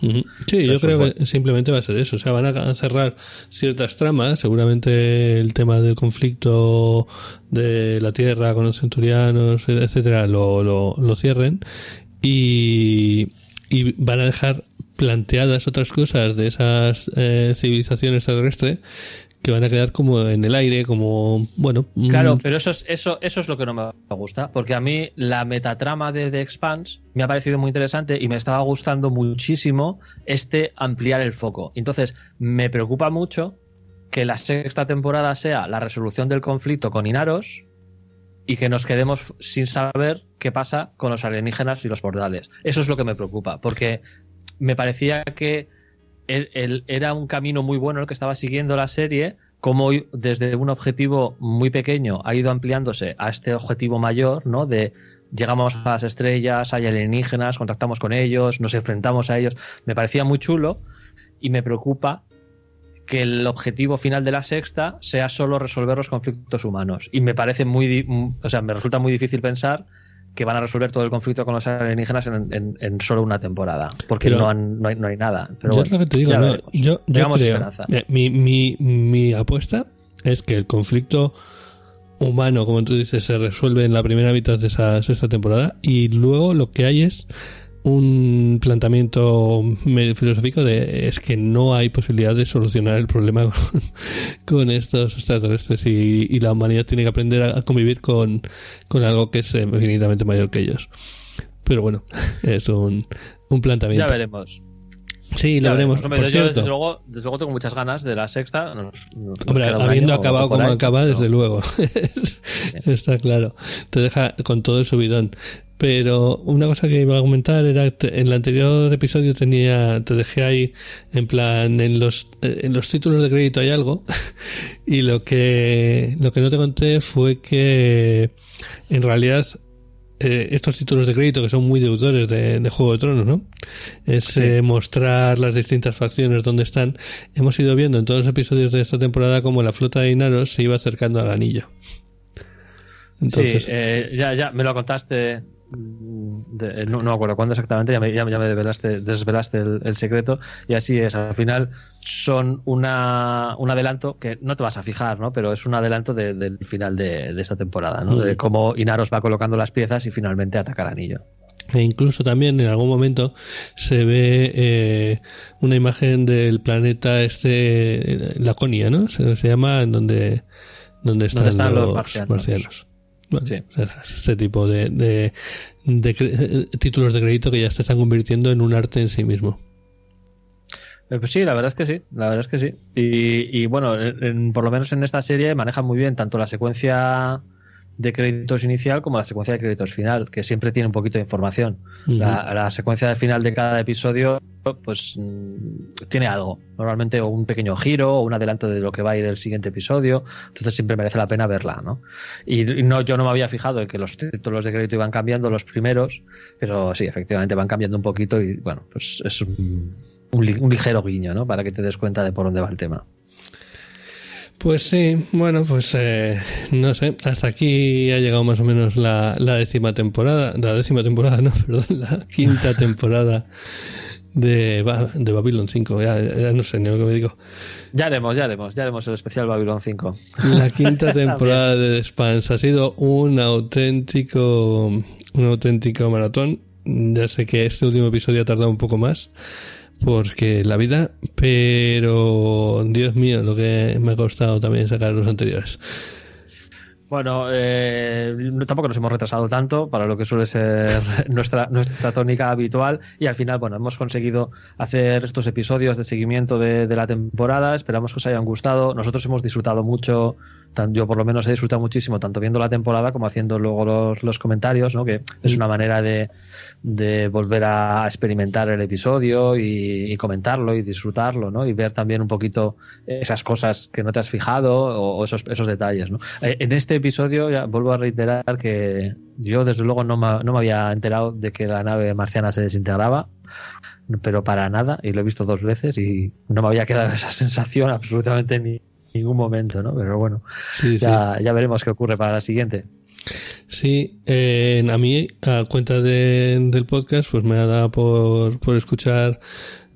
Sí, yo creo que simplemente va a ser eso. O sea, van a cerrar ciertas tramas, seguramente el tema del conflicto de la Tierra con los centurianos, etcétera, lo, lo, cierren y, y van a dejar planteadas otras cosas de esas eh, civilizaciones terrestres que van a quedar como en el aire, como, bueno... Claro, pero eso es, eso, eso es lo que no me gusta, porque a mí la metatrama de The Expanse me ha parecido muy interesante y me estaba gustando muchísimo este ampliar el foco. Entonces, me preocupa mucho que la sexta temporada sea la resolución del conflicto con Inaros y que nos quedemos sin saber qué pasa con los alienígenas y los portales. Eso es lo que me preocupa, porque me parecía que era un camino muy bueno el que estaba siguiendo la serie, como desde un objetivo muy pequeño ha ido ampliándose a este objetivo mayor, ¿no? De llegamos a las estrellas, hay alienígenas, contactamos con ellos, nos enfrentamos a ellos. Me parecía muy chulo y me preocupa que el objetivo final de la sexta sea solo resolver los conflictos humanos. Y me parece muy, o sea, me resulta muy difícil pensar que van a resolver todo el conflicto con los alienígenas en, solo una temporada, porque no, hay, nada. Pero yo lo que te digo, yo, mi, mi, mi apuesta es que el conflicto humano, como tú dices, se resuelve en la primera mitad de esa sexta temporada y luego lo que hay es un planteamiento medio filosófico de es que no hay posibilidad de solucionar el problema con, estos extraterrestres y, y, la humanidad tiene que aprender a, convivir con, con, algo que es infinitamente mayor que ellos. Pero bueno, es un, un planteamiento. Ya veremos. Sí, lo veremos. yo, desde, luego, desde luego tengo muchas ganas de la sexta. Hombre, habiendo acabado como acaba, desde luego. Está claro. Te deja con todo el subidón. Pero una cosa que iba a comentar era que en el anterior episodio tenía, te dejé ahí en plan, en los, en los títulos de crédito hay algo. y lo que, lo que no te conté fue que en realidad eh, estos títulos de crédito que son muy deudores de, Juego de Tronos, ¿no? Es eh, mostrar las distintas facciones donde están. Hemos ido viendo en todos los episodios de esta temporada como la flota de Inaros se iba acercando al anillo. Entonces, sí, eh, ya, ya me lo contaste no, no, me acuerdo cuándo exactamente, ya me, ya, me desvelaste, desvelaste el, secreto, y así es. Al final son una, un adelanto que no te vas a fijar, ¿no? pero es un adelanto del final de, esta temporada, ¿no? de cómo Inaros va colocando las piezas y finalmente ataca el anillo. E incluso también en algún momento se ve eh, una imagen del planeta este, Laconia, ¿no? Se, llama en donde, donde están, los, marcianos. Este tipo de, de, títulos de crédito que ya se están convirtiendo en un arte en sí mismo. Eh, pues sí, la verdad es que sí, la verdad es que sí. Y, bueno, por lo menos en esta serie maneja muy bien tanto la secuencia de créditos inicial como la secuencia de créditos final, que siempre tiene un poquito de información. la, secuencia de final de cada episodio, pues mm, tiene algo. Normalmente un pequeño giro o un adelanto de lo que va a ir el siguiente episodio. Entonces siempre merece la pena verla, ¿no? Y, no, yo no me había fijado en que los títulos de crédito iban cambiando los primeros, pero sí, efectivamente van cambiando un poquito y bueno, pues es un, un ligero guiño, ¿no? Para que te des cuenta de por dónde va el tema. Pues sí, bueno, pues eh, no sé, hasta aquí ha llegado más o menos la, décima temporada, la décima temporada, no, perdón, la quinta temporada de, de Babylon 5, ya, no sé ni lo que me digo. Ya haremos, ya haremos, ya haremos el especial Babylon 5. La quinta temporada de The ha sido un auténtico, un auténtico maratón. Ya sé que este último episodio ha tardado un poco más, porque la vida, pero Dios mío, lo que me ha costado también sacar los anteriores. Bueno, eh, tampoco nos hemos retrasado tanto para lo que suele ser nuestra, nuestra tónica habitual. Y al final, bueno, hemos conseguido hacer estos episodios de seguimiento de, de la temporada, esperamos que os hayan gustado, nosotros hemos disfrutado mucho yo por lo menos he disfrutado muchísimo, tanto viendo la temporada como haciendo luego los, comentarios, ¿no? que es una manera de, volver a experimentar el episodio y, comentarlo y disfrutarlo, ¿no? y ver también un poquito esas cosas que no te has fijado o, esos, esos detalles. ¿no? Eh, en este episodio, ya vuelvo a reiterar que yo desde luego no me, no me había enterado de que la nave marciana se desintegraba pero para nada, y lo he visto dos veces y no me había quedado esa sensación absolutamente ni, ningún momento, ¿no? Pero bueno, ya, veremos qué ocurre para la siguiente. Sí, a mí, a cuenta del podcast, pues me ha dado por, por escuchar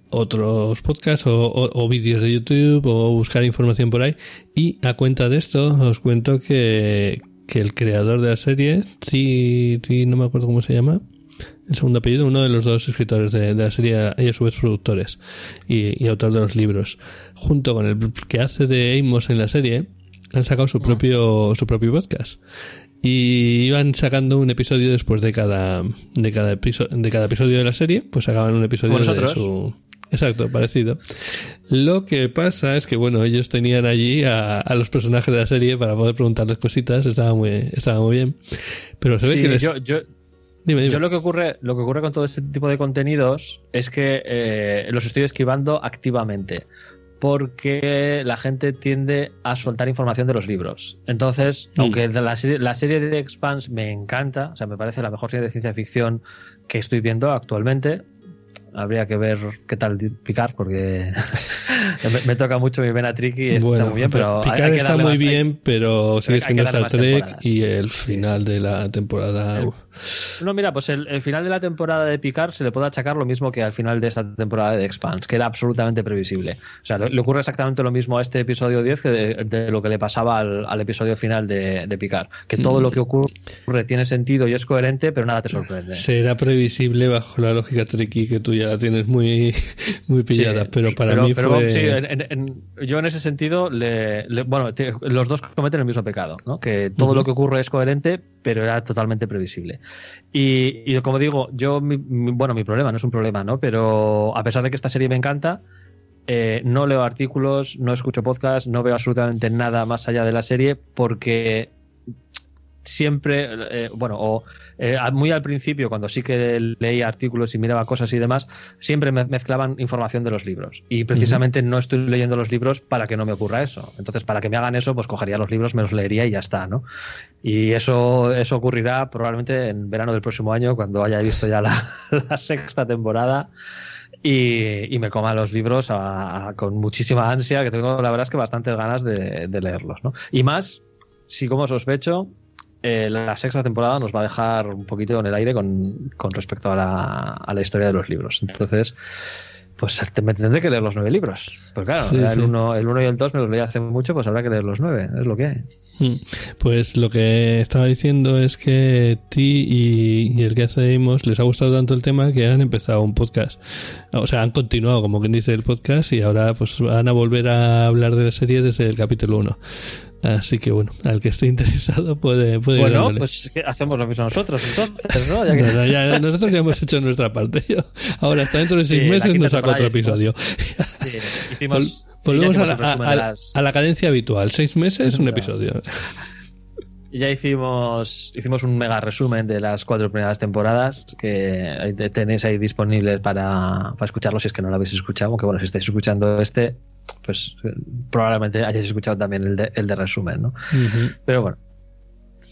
otros podcasts o, vídeos de YouTube o buscar información por ahí. Y a cuenta de esto, os cuento que, que el creador de la serie, sí, sí, no me acuerdo cómo se llama, el segundo apellido, uno de los dos escritores de, la serie y a su vez productores y, autor de los libros, junto con el que hace de Amos en la serie, han sacado su ah. propio, su propio podcast. Y iban sacando un episodio después de cada, de cada, episodio, de cada episodio de la serie, pues sacaban un episodio de su, Exacto, parecido. Lo que pasa es que, bueno, ellos tenían allí a, los personajes de la serie para poder preguntarles cositas, estaba muy, estaba muy bien. Pero se ve que yo, yo lo que ocurre, lo que ocurre con todo este tipo de contenidos es que eh, los estoy esquivando activamente. Porque la gente tiende a soltar información de los libros. Entonces, mm. aunque la serie, la serie de Expanse me encanta, o sea, me parece la mejor serie de ciencia ficción que estoy viendo actualmente, habría que ver qué tal picar, porque me, me toca mucho mi vena tricky está Bueno, muy bien, pero hay que está muy bien, pero sigue siendo Star Trek temporadas. y el Sí, final de la temporada. El-. No, mira, pues el, el final de la temporada de Picard se le puede achacar lo mismo que al final de esta temporada de Expanse, que era absolutamente previsible. O sea, le, le ocurre exactamente lo mismo a este episodio 10 que de, de lo que le pasaba al, al episodio final de, de Picard. Que todo Mm. lo que ocurre tiene sentido y es coherente, pero nada te sorprende. Será previsible bajo la lógica Trekkie que tú ya la tienes muy, muy pillada, Sí, pero para mí pero, fue... sí, en- en- en- yo en ese sentido, le, le- bueno, te- los dos cometen el mismo pecado, ¿no? que todo lo que ocurre es coherente, pero era totalmente previsible. Y, y como digo, yo, mi- bueno, mi problema no es un problema, ¿no? pero a pesar de que esta serie me encanta, eh, no leo artículos, no escucho podcasts, no veo absolutamente nada más allá de la serie porque siempre, eh, bueno, o eh, muy al principio, cuando sí que leía artículos y miraba cosas y demás, siempre me mezclaban información de los libros. Y precisamente no estoy leyendo los libros para que no me ocurra eso. Entonces, para que me hagan eso, pues cogería los libros, me los leería y ya está, ¿no? Y eso, eso ocurrirá probablemente en verano del próximo año, cuando haya visto ya la, la sexta temporada. Y, y me coma los libros a- a- con muchísima ansia, que tengo la verdad es que bastantes ganas de, de leerlos, ¿no? Y más, si como sospecho, eh, la sexta temporada nos va a dejar un poquito en el aire con, con respecto a la, a la historia de los libros. Entonces, pues me tendré que leer los nueve libros. Pues claro, Sí, el, sí. uno, el uno y el dos me los leí hace mucho, pues habrá que leer los nueve, es lo que hay. Mm. Pues lo que estaba diciendo es que ti y, y el que hacemos les ha gustado tanto el tema que han empezado un podcast. O sea, han continuado, como quien dice, el podcast y ahora pues van a volver a hablar de la serie desde el capítulo 1. Así que bueno, al que esté interesado puede, puede Bueno, dándole. pues ¿qué hacemos lo mismo nosotros entonces, ¿no? Ya que- No, no, ya, nosotros ya hemos hecho nuestra parte. Yo- ahora, hasta dentro de seis Sí, meses nos saca otro episodio. Sí, hicimos, Vol- volvemos a la, a- las- a cadencia habitual. Seis meses, un episodio. Ya hicimos, hicimos un mega resumen de las cuatro primeras temporadas que tenéis ahí disponibles para, para escucharlo si es que no lo habéis escuchado. Aunque bueno, si estáis escuchando este, pues eh, probablemente hayáis escuchado también el de, el de resumen, ¿no? Pero bueno,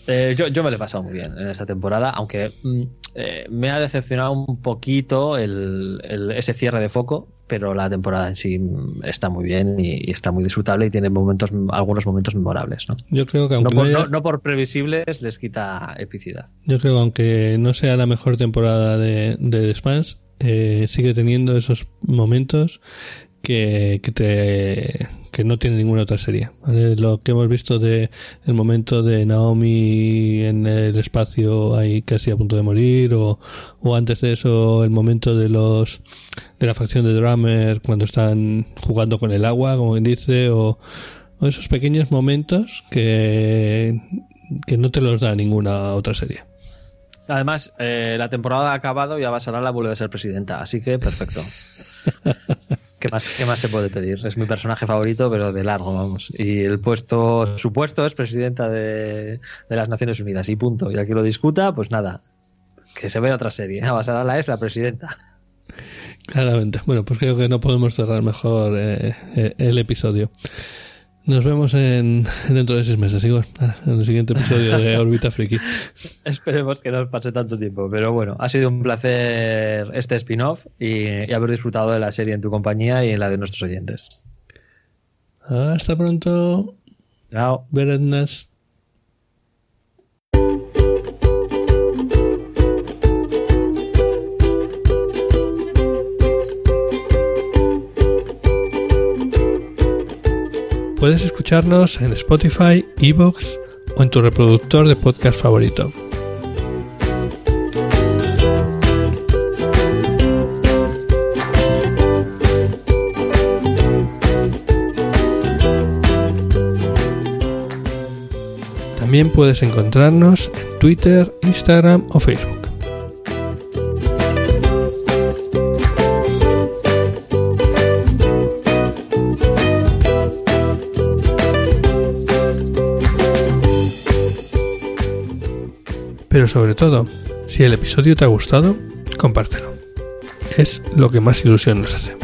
eh, yo, yo me lo he pasado muy bien en esta temporada, aunque mm, eh, me ha decepcionado un poquito el, el- ese cierre de foco, pero la temporada en sí mm, está muy bien y, y está muy disfrutable y tiene momentos, algunos momentos memorables, ¿no? Yo creo que No aunque por, no haya- no- no por previsibles les quita epicidad. Yo creo que aunque no sea la mejor temporada de, de The Expanse, eh, sigue teniendo esos momentos que, que te que no tiene ninguna otra serie. ¿vale? Lo que hemos visto de el momento de Naomi en el espacio ahí casi a punto de morir o, o antes de eso el momento de los de la facción de Drummer cuando están jugando con el agua, como quien dice, o, o esos pequeños momentos que, que no te los da ninguna otra serie. Además, eh, la temporada ha acabado y Abasarala vuelve a ser presidenta, así que perfecto. ¿Qué más, ¿Qué más se puede pedir? Es mi personaje favorito, pero de largo, vamos. Y el puesto, su puesto es presidenta de, de las Naciones Unidas y punto. Y al que lo discuta, pues nada, que se vea otra serie. Abasarala es la presidenta. Claramente. Bueno, pues creo que no podemos cerrar mejor eh, eh, el episodio. Nos vemos en, dentro de seis meses, Igor, ah, en el siguiente episodio de Orbita Friki. Esperemos que no os pase tanto tiempo, pero bueno, ha sido un placer este spin-off y, y haber disfrutado de la serie en tu compañía y en la de nuestros oyentes. Hasta pronto. Chao. Verednas. Puedes escucharnos en Spotify, Evox o en tu reproductor de podcast favorito. También puedes encontrarnos en Twitter, Instagram o Facebook. Sobre todo, si el episodio te ha gustado, compártelo. Es lo que más ilusión nos hace.